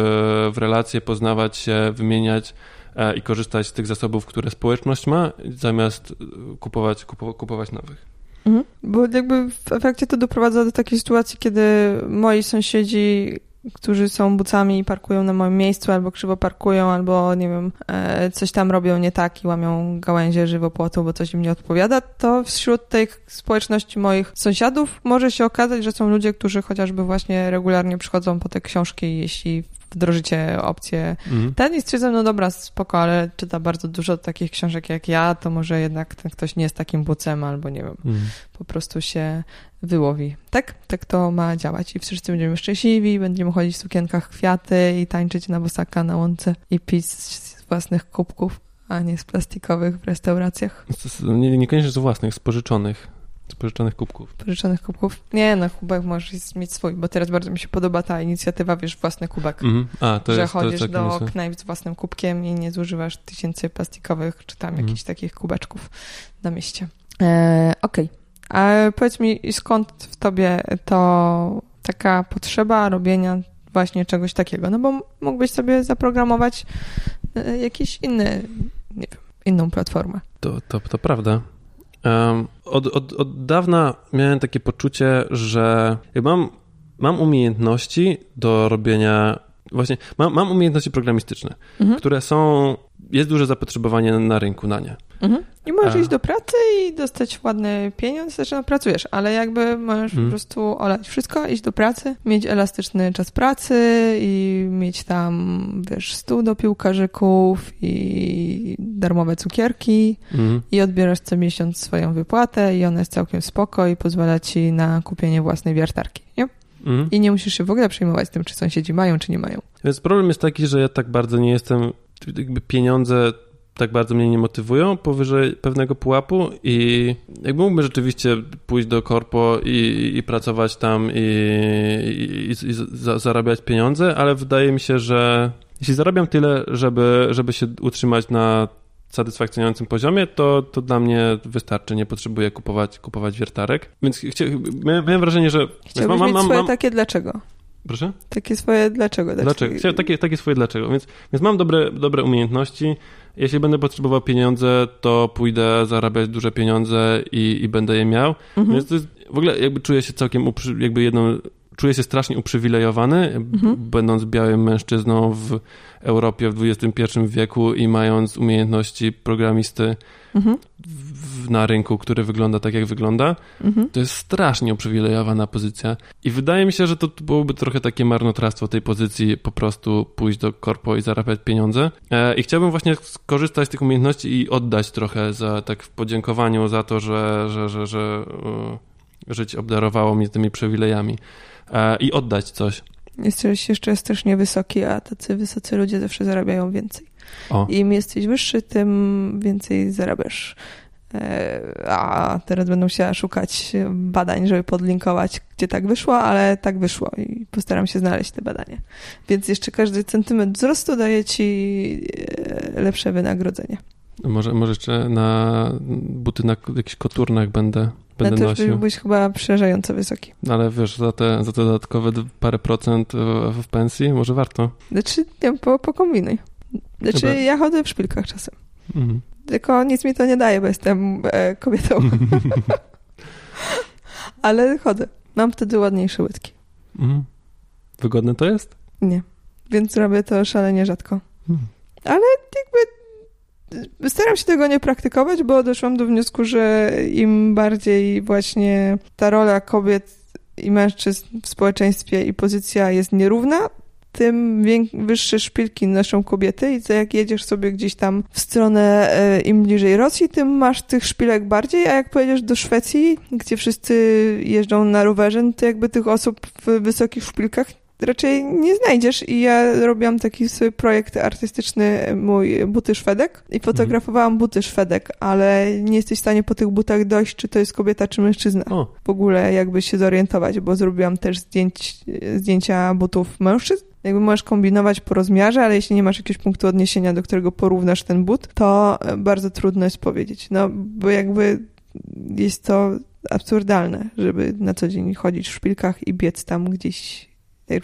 w relacje, poznawać się, wymieniać e, i korzystać z tych zasobów, które społeczność ma, zamiast kupować, kupować nowych. Mhm. Bo jakby w efekcie to doprowadza do takiej sytuacji, kiedy moi sąsiedzi którzy są bucami i parkują na moim miejscu, albo krzywo parkują, albo nie wiem, e, coś tam robią nie tak i łamią gałęzie żywopłotu, bo coś im nie odpowiada, to wśród tej społeczności moich sąsiadów może się okazać, że są ludzie, którzy chociażby właśnie regularnie przychodzą po te książki, jeśli wdrożycie opcję mhm. ten i stwierdzam, no dobra, spoko, ale czyta bardzo dużo takich książek jak ja, to może jednak ten ktoś nie jest takim bucem albo nie wiem, mhm. po prostu się wyłowi. Tak? Tak to ma działać i wszyscy będziemy szczęśliwi, będziemy chodzić w sukienkach kwiaty i tańczyć na bosaka na łące i pić z własnych kubków, a nie z plastikowych w restauracjach. Nie, niekoniecznie z własnych, z pożyczonych. Z pożyczonych kubków. Pożyczonych kubków? Nie, no kubek możesz mieć swój, bo teraz bardzo mi się podoba ta inicjatywa, wiesz, własny kubek. Mm -hmm. A, to że jest, chodzisz to jest do myślę. knajp z własnym kubkiem i nie zużywasz tysięcy plastikowych czy tam mm -hmm. jakichś takich kubeczków na mieście. E, Okej. Okay. A powiedz mi, skąd w tobie to taka potrzeba robienia właśnie czegoś takiego? No bo mógłbyś sobie zaprogramować e, jakiś inny, nie wiem, inną platformę. To, to, to prawda. Um, od, od, od dawna miałem takie poczucie, że mam, mam umiejętności do robienia właśnie mam, mam umiejętności programistyczne, mhm. które są, jest duże zapotrzebowanie na rynku na nie. Mhm. I możesz A. iść do pracy i dostać ładny pieniądz, znaczy no pracujesz, ale jakby możesz mhm. po prostu olać wszystko, iść do pracy, mieć elastyczny czas pracy i mieć tam, wiesz, stół do piłkarzyków i darmowe cukierki mhm. i odbierasz co miesiąc swoją wypłatę i ona jest całkiem spoko i pozwala ci na kupienie własnej wiertarki, nie? Mhm. I nie musisz się w ogóle przejmować tym, czy sąsiedzi mają, czy nie mają. Więc problem jest taki, że ja tak bardzo nie jestem, jakby pieniądze tak bardzo mnie nie motywują powyżej pewnego pułapu i jakby mógłbym rzeczywiście pójść do korpo i, i pracować tam i, i, i za, zarabiać pieniądze, ale wydaje mi się, że jeśli zarabiam tyle, żeby, żeby się utrzymać na satysfakcjonującym poziomie, to, to dla mnie wystarczy, nie potrzebuję kupować, kupować wiertarek. Więc chcia, miałem, miałem wrażenie, że... Chciałbyś mam, mieć mam, swoje mam... takie dlaczego? Proszę? Takie swoje dlaczego. Dlaczego? dlaczego? Takie, takie swoje dlaczego. Więc, więc mam dobre, dobre umiejętności. Jeśli będę potrzebował pieniądze, to pójdę zarabiać duże pieniądze i, i będę je miał. Mhm. Więc to jest, w ogóle jakby czuję się całkiem, jakby jedną czuję się strasznie uprzywilejowany, mhm. będąc białym mężczyzną w Europie w XXI wieku i mając umiejętności programisty mhm. Na rynku, który wygląda tak, jak wygląda. Mhm. To jest strasznie uprzywilejowana pozycja. I wydaje mi się, że to byłoby trochę takie marnotrawstwo tej pozycji, po prostu pójść do korpo i zarabiać pieniądze. E, I chciałbym właśnie skorzystać z tych umiejętności i oddać trochę za tak w podziękowaniu za to, że, że, że, że uh, życie obdarowało mnie tymi przywilejami. E, i oddać coś. Jesteś jeszcze strasznie wysoki, a tacy wysocy ludzie zawsze zarabiają więcej. O. Im jesteś wyższy, tym więcej zarabiasz. E, a teraz będą się szukać badań, żeby podlinkować, gdzie tak wyszło, ale tak wyszło i postaram się znaleźć te badania. Więc jeszcze każdy centymetr wzrostu daje ci e, lepsze wynagrodzenie. Może, może jeszcze na buty na jakichś koturnach będę Będę no to już byłbyś chyba przerażająco wysoki. Ale wiesz, za te, za te dodatkowe parę procent w, w pensji może warto. Znaczy, nie, po, pokombinuj. Znaczy, Chyba. ja chodzę w szpilkach czasem. Mhm. Tylko nic mi to nie daje, bo jestem e, kobietą. Ale chodzę. Mam wtedy ładniejsze łydki. Mhm. Wygodne to jest? Nie. Więc robię to szalenie rzadko. Mhm. Ale jakby Staram się tego nie praktykować, bo doszłam do wniosku, że im bardziej właśnie ta rola kobiet i mężczyzn w społeczeństwie i pozycja jest nierówna, tym wyższe szpilki noszą kobiety i co jak jedziesz sobie gdzieś tam w stronę e, im bliżej Rosji, tym masz tych szpilek bardziej, a jak pojedziesz do Szwecji, gdzie wszyscy jeżdżą na rowerze, no to jakby tych osób w wysokich szpilkach raczej nie znajdziesz i ja robiłam taki swój projekt artystyczny, mój buty szwedek i fotografowałam buty szwedek, ale nie jesteś w stanie po tych butach dojść, czy to jest kobieta, czy mężczyzna. O. W ogóle jakby się zorientować, bo zrobiłam też zdjęć, zdjęcia butów mężczyzn. Jakby możesz kombinować po rozmiarze, ale jeśli nie masz jakiegoś punktu odniesienia, do którego porównasz ten but, to bardzo trudno jest powiedzieć. No, bo jakby jest to absurdalne, żeby na co dzień chodzić w szpilkach i biec tam gdzieś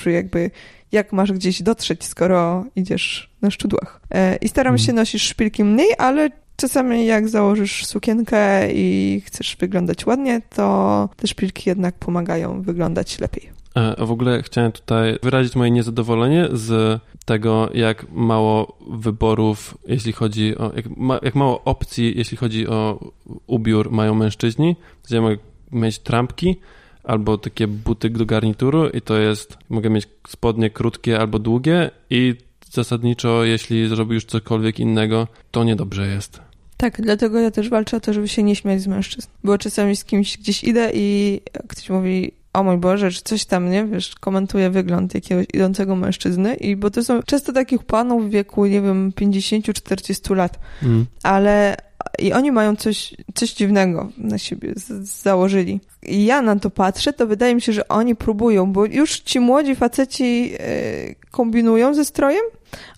jakby jak masz gdzieś dotrzeć, skoro idziesz na szczudłach. E, I staram się mhm. nosić szpilki mniej, ale czasami jak założysz sukienkę i chcesz wyglądać ładnie, to te szpilki jednak pomagają wyglądać lepiej. E, w ogóle chciałem tutaj wyrazić moje niezadowolenie z tego, jak mało wyborów, jeśli chodzi o, jak, ma, jak mało opcji, jeśli chodzi o ubiór mają mężczyźni, gdzie mogę mieć trampki, albo takie buty do garnituru i to jest, mogę mieć spodnie krótkie albo długie i zasadniczo, jeśli zrobisz cokolwiek innego, to niedobrze jest. Tak, dlatego ja też walczę o to, żeby się nie śmiać z mężczyzn. Bo czasami z kimś gdzieś idę i ktoś mówi, o mój Boże, czy coś tam, nie, wiesz, komentuje wygląd jakiegoś idącego mężczyzny i bo to są często takich panów w wieku, nie wiem, 50-40 lat, mm. ale i oni mają coś, coś dziwnego na siebie z, założyli. Ja na to patrzę, to wydaje mi się, że oni próbują, bo już ci młodzi faceci e, kombinują ze strojem,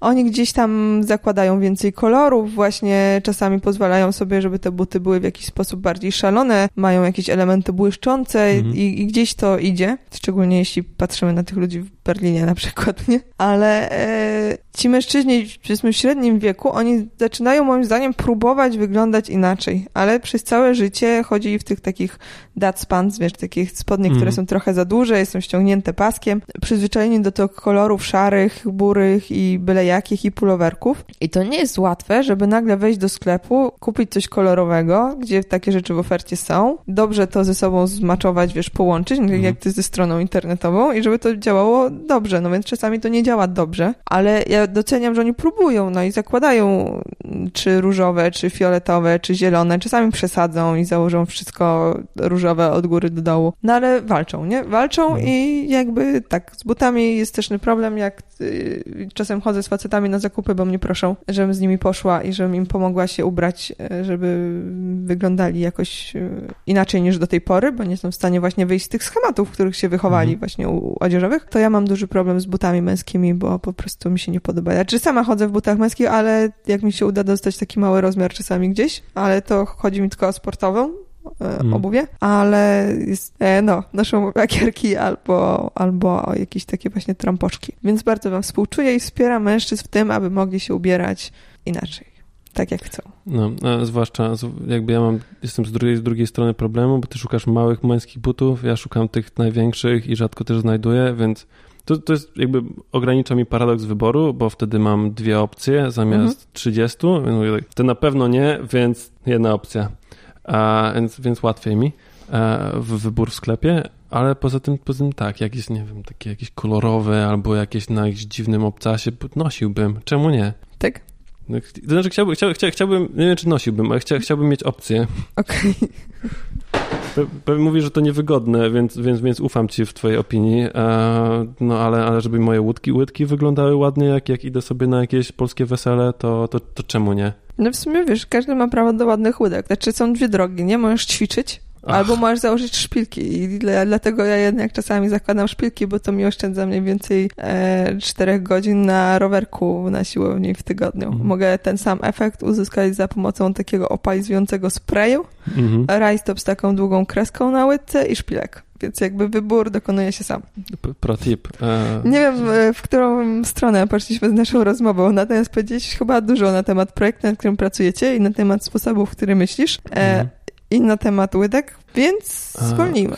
Oni gdzieś tam zakładają więcej kolorów, właśnie czasami pozwalają sobie, żeby te buty były w jakiś sposób bardziej szalone, mają jakieś elementy błyszczące mhm. i, i, gdzieś to idzie, szczególnie jeśli patrzymy na tych ludzi w Berlinie na przykład, nie? Ale e, ci mężczyźni, powiedzmy w średnim wieku, oni zaczynają moim zdaniem próbować wyglądać inaczej, ale przez całe życie chodzi w tych takich dad pants, wiesz, takich spodni, mm. które mhm. są trochę za duże, są ściągnięte paskiem, przyzwyczajeni do tych kolorów szarych, burych i byle jakich i pulowerków. I to nie jest łatwe, żeby nagle wejść do sklepu, kupić coś kolorowego, gdzie takie rzeczy w ofercie są, dobrze to ze sobą zmaczować, wiesz, połączyć, mm. jak ty ze stroną internetową i żeby to działało dobrze, no więc czasami to nie działa dobrze, ale ja doceniam, że oni próbują, no i zakładają czy różowe, czy fioletowe, czy zielone, czasami przesadzą i założą wszystko różowe od góry do dołu, no ale walczą, nie? Walczą mhm. i jakby tak, z butami jest też problem, jak y, czasem chodzę z facetami na zakupy, bo mnie proszą, żebym z nimi poszła i żebym im pomogła się ubrać, y, żeby wyglądali jakoś y, inaczej niż do tej pory, bo nie są w stanie właśnie wyjść z tych schematów, w których się wychowali mhm. właśnie u odzieżowych, to ja mam duży problem z butami męskimi, bo po prostu mi się nie podoba. Znaczy sama chodzę w butach męskich, ale jak mi się uda dostać taki mały rozmiar czasami gdzieś, ale to chodzi mi tylko o sportową, mm. obuwie, ale jest, e, no, noszą lakierki albo, albo jakieś takie właśnie trampoczki. Więc bardzo wam współczuję i wspieram mężczyzn w tym, aby mogli się ubierać inaczej. Tak jak chcą. No, a zwłaszcza jakby ja mam, jestem z drugiej, z drugiej strony problemu, bo ty szukasz małych męskich butów, ja szukam tych największych i rzadko też znajduję, więc to, to jest jakby ogranicza mi paradoks wyboru, bo wtedy mam dwie opcje zamiast mhm. 30. Tak, to na pewno nie, więc jedna opcja. Więc, więc łatwiej mi e, w wybór w sklepie, ale poza tym, poza tym tak, jakieś, nie wiem, takie jakieś kolorowe albo jakieś na jakimś dziwnym obcasie nosiłbym. Czemu nie? Tak? No, to znaczy chciałbym, chciałbym, chciałbym, nie wiem czy nosiłbym, ale chcia, chciałbym mieć opcję. Okej. Okay. Pewnie mówi, że to niewygodne, więc, więc, więc ufam ci w twojej opinii. E, no ale, ale żeby moje łódki, łydki wyglądały ładnie, jak, jak idę sobie na jakieś polskie wesele, to, to, to czemu nie? No w sumie wiesz, każdy ma prawo do ładnych łydek. Znaczy są dwie drogi, nie? Możesz ćwiczyć Ach. Albo możesz założyć szpilki i dla, dlatego ja jednak czasami zakładam szpilki, bo to mi oszczędza mniej więcej e, 4 godzin na rowerku na siłowni w tygodniu. Mhm. Mogę ten sam efekt uzyskać za pomocą takiego opalizującego sprayu, mhm. rajstop z taką długą kreską na łydce i szpilek więc jakby wybór dokonuje się sam. Pro tip. E... Nie wiem, w którą stronę poszliśmy z naszą rozmową, natomiast powiedzieć chyba dużo na temat projektu, nad którym pracujecie i na temat sposobów, w który myślisz. E, mhm i na temat łydek, więc zwolnijmy.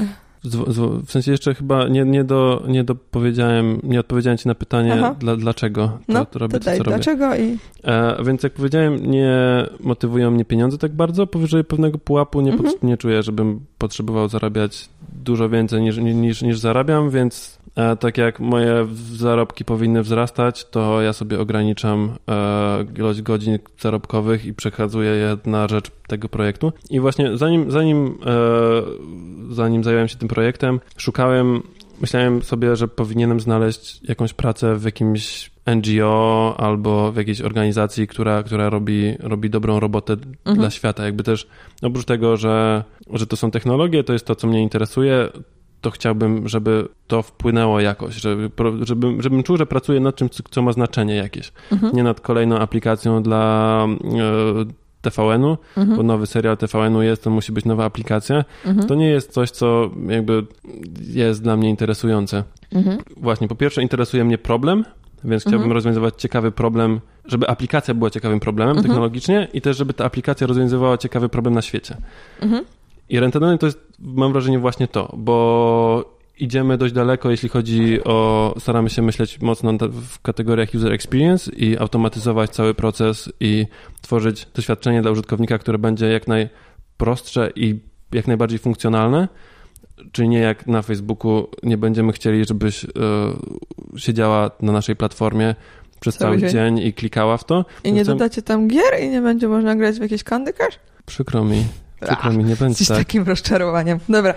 W sensie jeszcze chyba nie, nie, do, nie dopowiedziałem, nie odpowiedziałem ci na pytanie, dla, dlaczego to, no, to robię to, co robię. Dlaczego i... E, więc jak powiedziałem, nie motywują mnie pieniądze tak bardzo, powyżej pewnego pułapu nie, mhm. nie czuję, żebym potrzebował zarabiać dużo więcej niż, niż, niż zarabiam, więc E, tak jak moje zarobki powinny wzrastać, to ja sobie ograniczam e, ilość godzin zarobkowych i przekazuję je na rzecz tego projektu. I właśnie zanim, zanim, e, zanim zająłem się tym projektem, szukałem, myślałem sobie, że powinienem znaleźć jakąś pracę w jakimś NGO albo w jakiejś organizacji, która, która robi, robi dobrą robotę mhm. dla świata. Jakby też oprócz tego, że, że to są technologie, to jest to, co mnie interesuje, to chciałbym, żeby to wpłynęło jakoś, żeby, żebym, żebym czuł, że pracuję nad czymś, co ma znaczenie jakieś. Mhm. Nie nad kolejną aplikacją dla e, TVN-u, mhm. bo nowy serial TVN-u jest, to musi być nowa aplikacja. Mhm. To nie jest coś, co jakby jest dla mnie interesujące. Mhm. Właśnie, po pierwsze interesuje mnie problem, więc chciałbym mhm. rozwiązywać ciekawy problem, żeby aplikacja była ciekawym problemem mhm. technologicznie i też, żeby ta aplikacja rozwiązywała ciekawy problem na świecie. I Rentadony to jest, mam wrażenie, właśnie to, bo idziemy dość daleko, jeśli chodzi o, staramy się myśleć mocno w kategoriach user experience i automatyzować cały proces i tworzyć doświadczenie dla użytkownika, które będzie jak najprostsze i jak najbardziej funkcjonalne. Czyli nie jak na Facebooku nie będziemy chcieli, żebyś y, siedziała na naszej platformie przez cały, cały dzień. i klikała w to. I nie dodacie tam gier i nie będzie można grać w jakieś Candy Crush? Przykro mi. Przykro mi, nie będzie tak. takim rozczarowaniem. Dobra,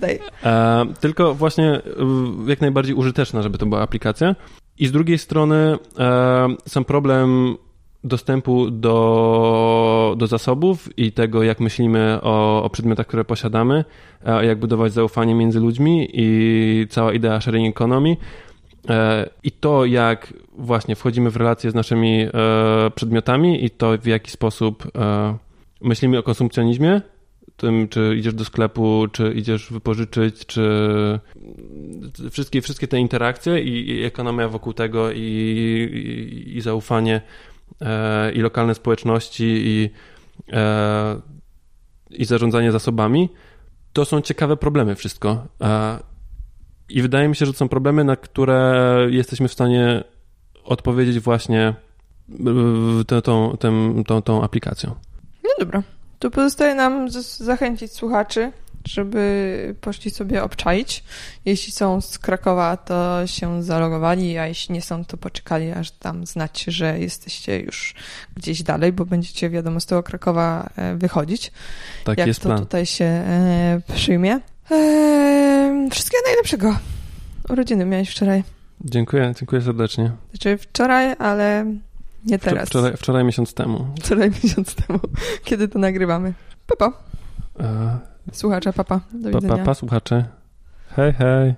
daj. E, tylko właśnie e, jak najbardziej użyteczna, żeby to była aplikacja. I z drugiej strony e, sam problem dostępu do, do zasobów i tego, jak myślimy o, o przedmiotach, które posiadamy, e, jak budować zaufanie między ludźmi i cała idea sharing economy I to, jak właśnie wchodzimy w relacje z naszymi przedmiotami i to, w jaki sposób myślimy o konsumpcjonizmie, tym, czy idziesz do sklepu, czy idziesz wypożyczyć, czy wszystkie, wszystkie te interakcje i, i ekonomia wokół tego i, i, i zaufanie e, i lokalne społeczności i, e, i zarządzanie zasobami, to są ciekawe problemy wszystko. E, I wydaje mi się, że to są problemy, na które jesteśmy w stanie odpowiedzieć właśnie tą, tą, tą, tą, aplikacją. No dobra. To pozostaje nam zachęcić słuchaczy, żeby poszli sobie obczaić. Jeśli są z Krakowa, to się zalogowali, a jeśli nie są, to poczekali, aż tam znać, że jesteście już gdzieś dalej, bo będziecie, wiadomo, z tego Krakowa e, wychodzić. Tak jak jest to plan. tutaj się e, przyjmie. E, wszystkiego najlepszego. Urodziny miałeś wczoraj. Dziękuję, dziękuję serdecznie. Znaczy wczoraj, ale nie teraz. Wczoraj, wczoraj miesiąc temu. Wczoraj miesiąc temu, kiedy to nagrywamy. Papa. E... Słuchacza, papa. Do pa, widzenia. Papa, słuchacze. Hej, hej.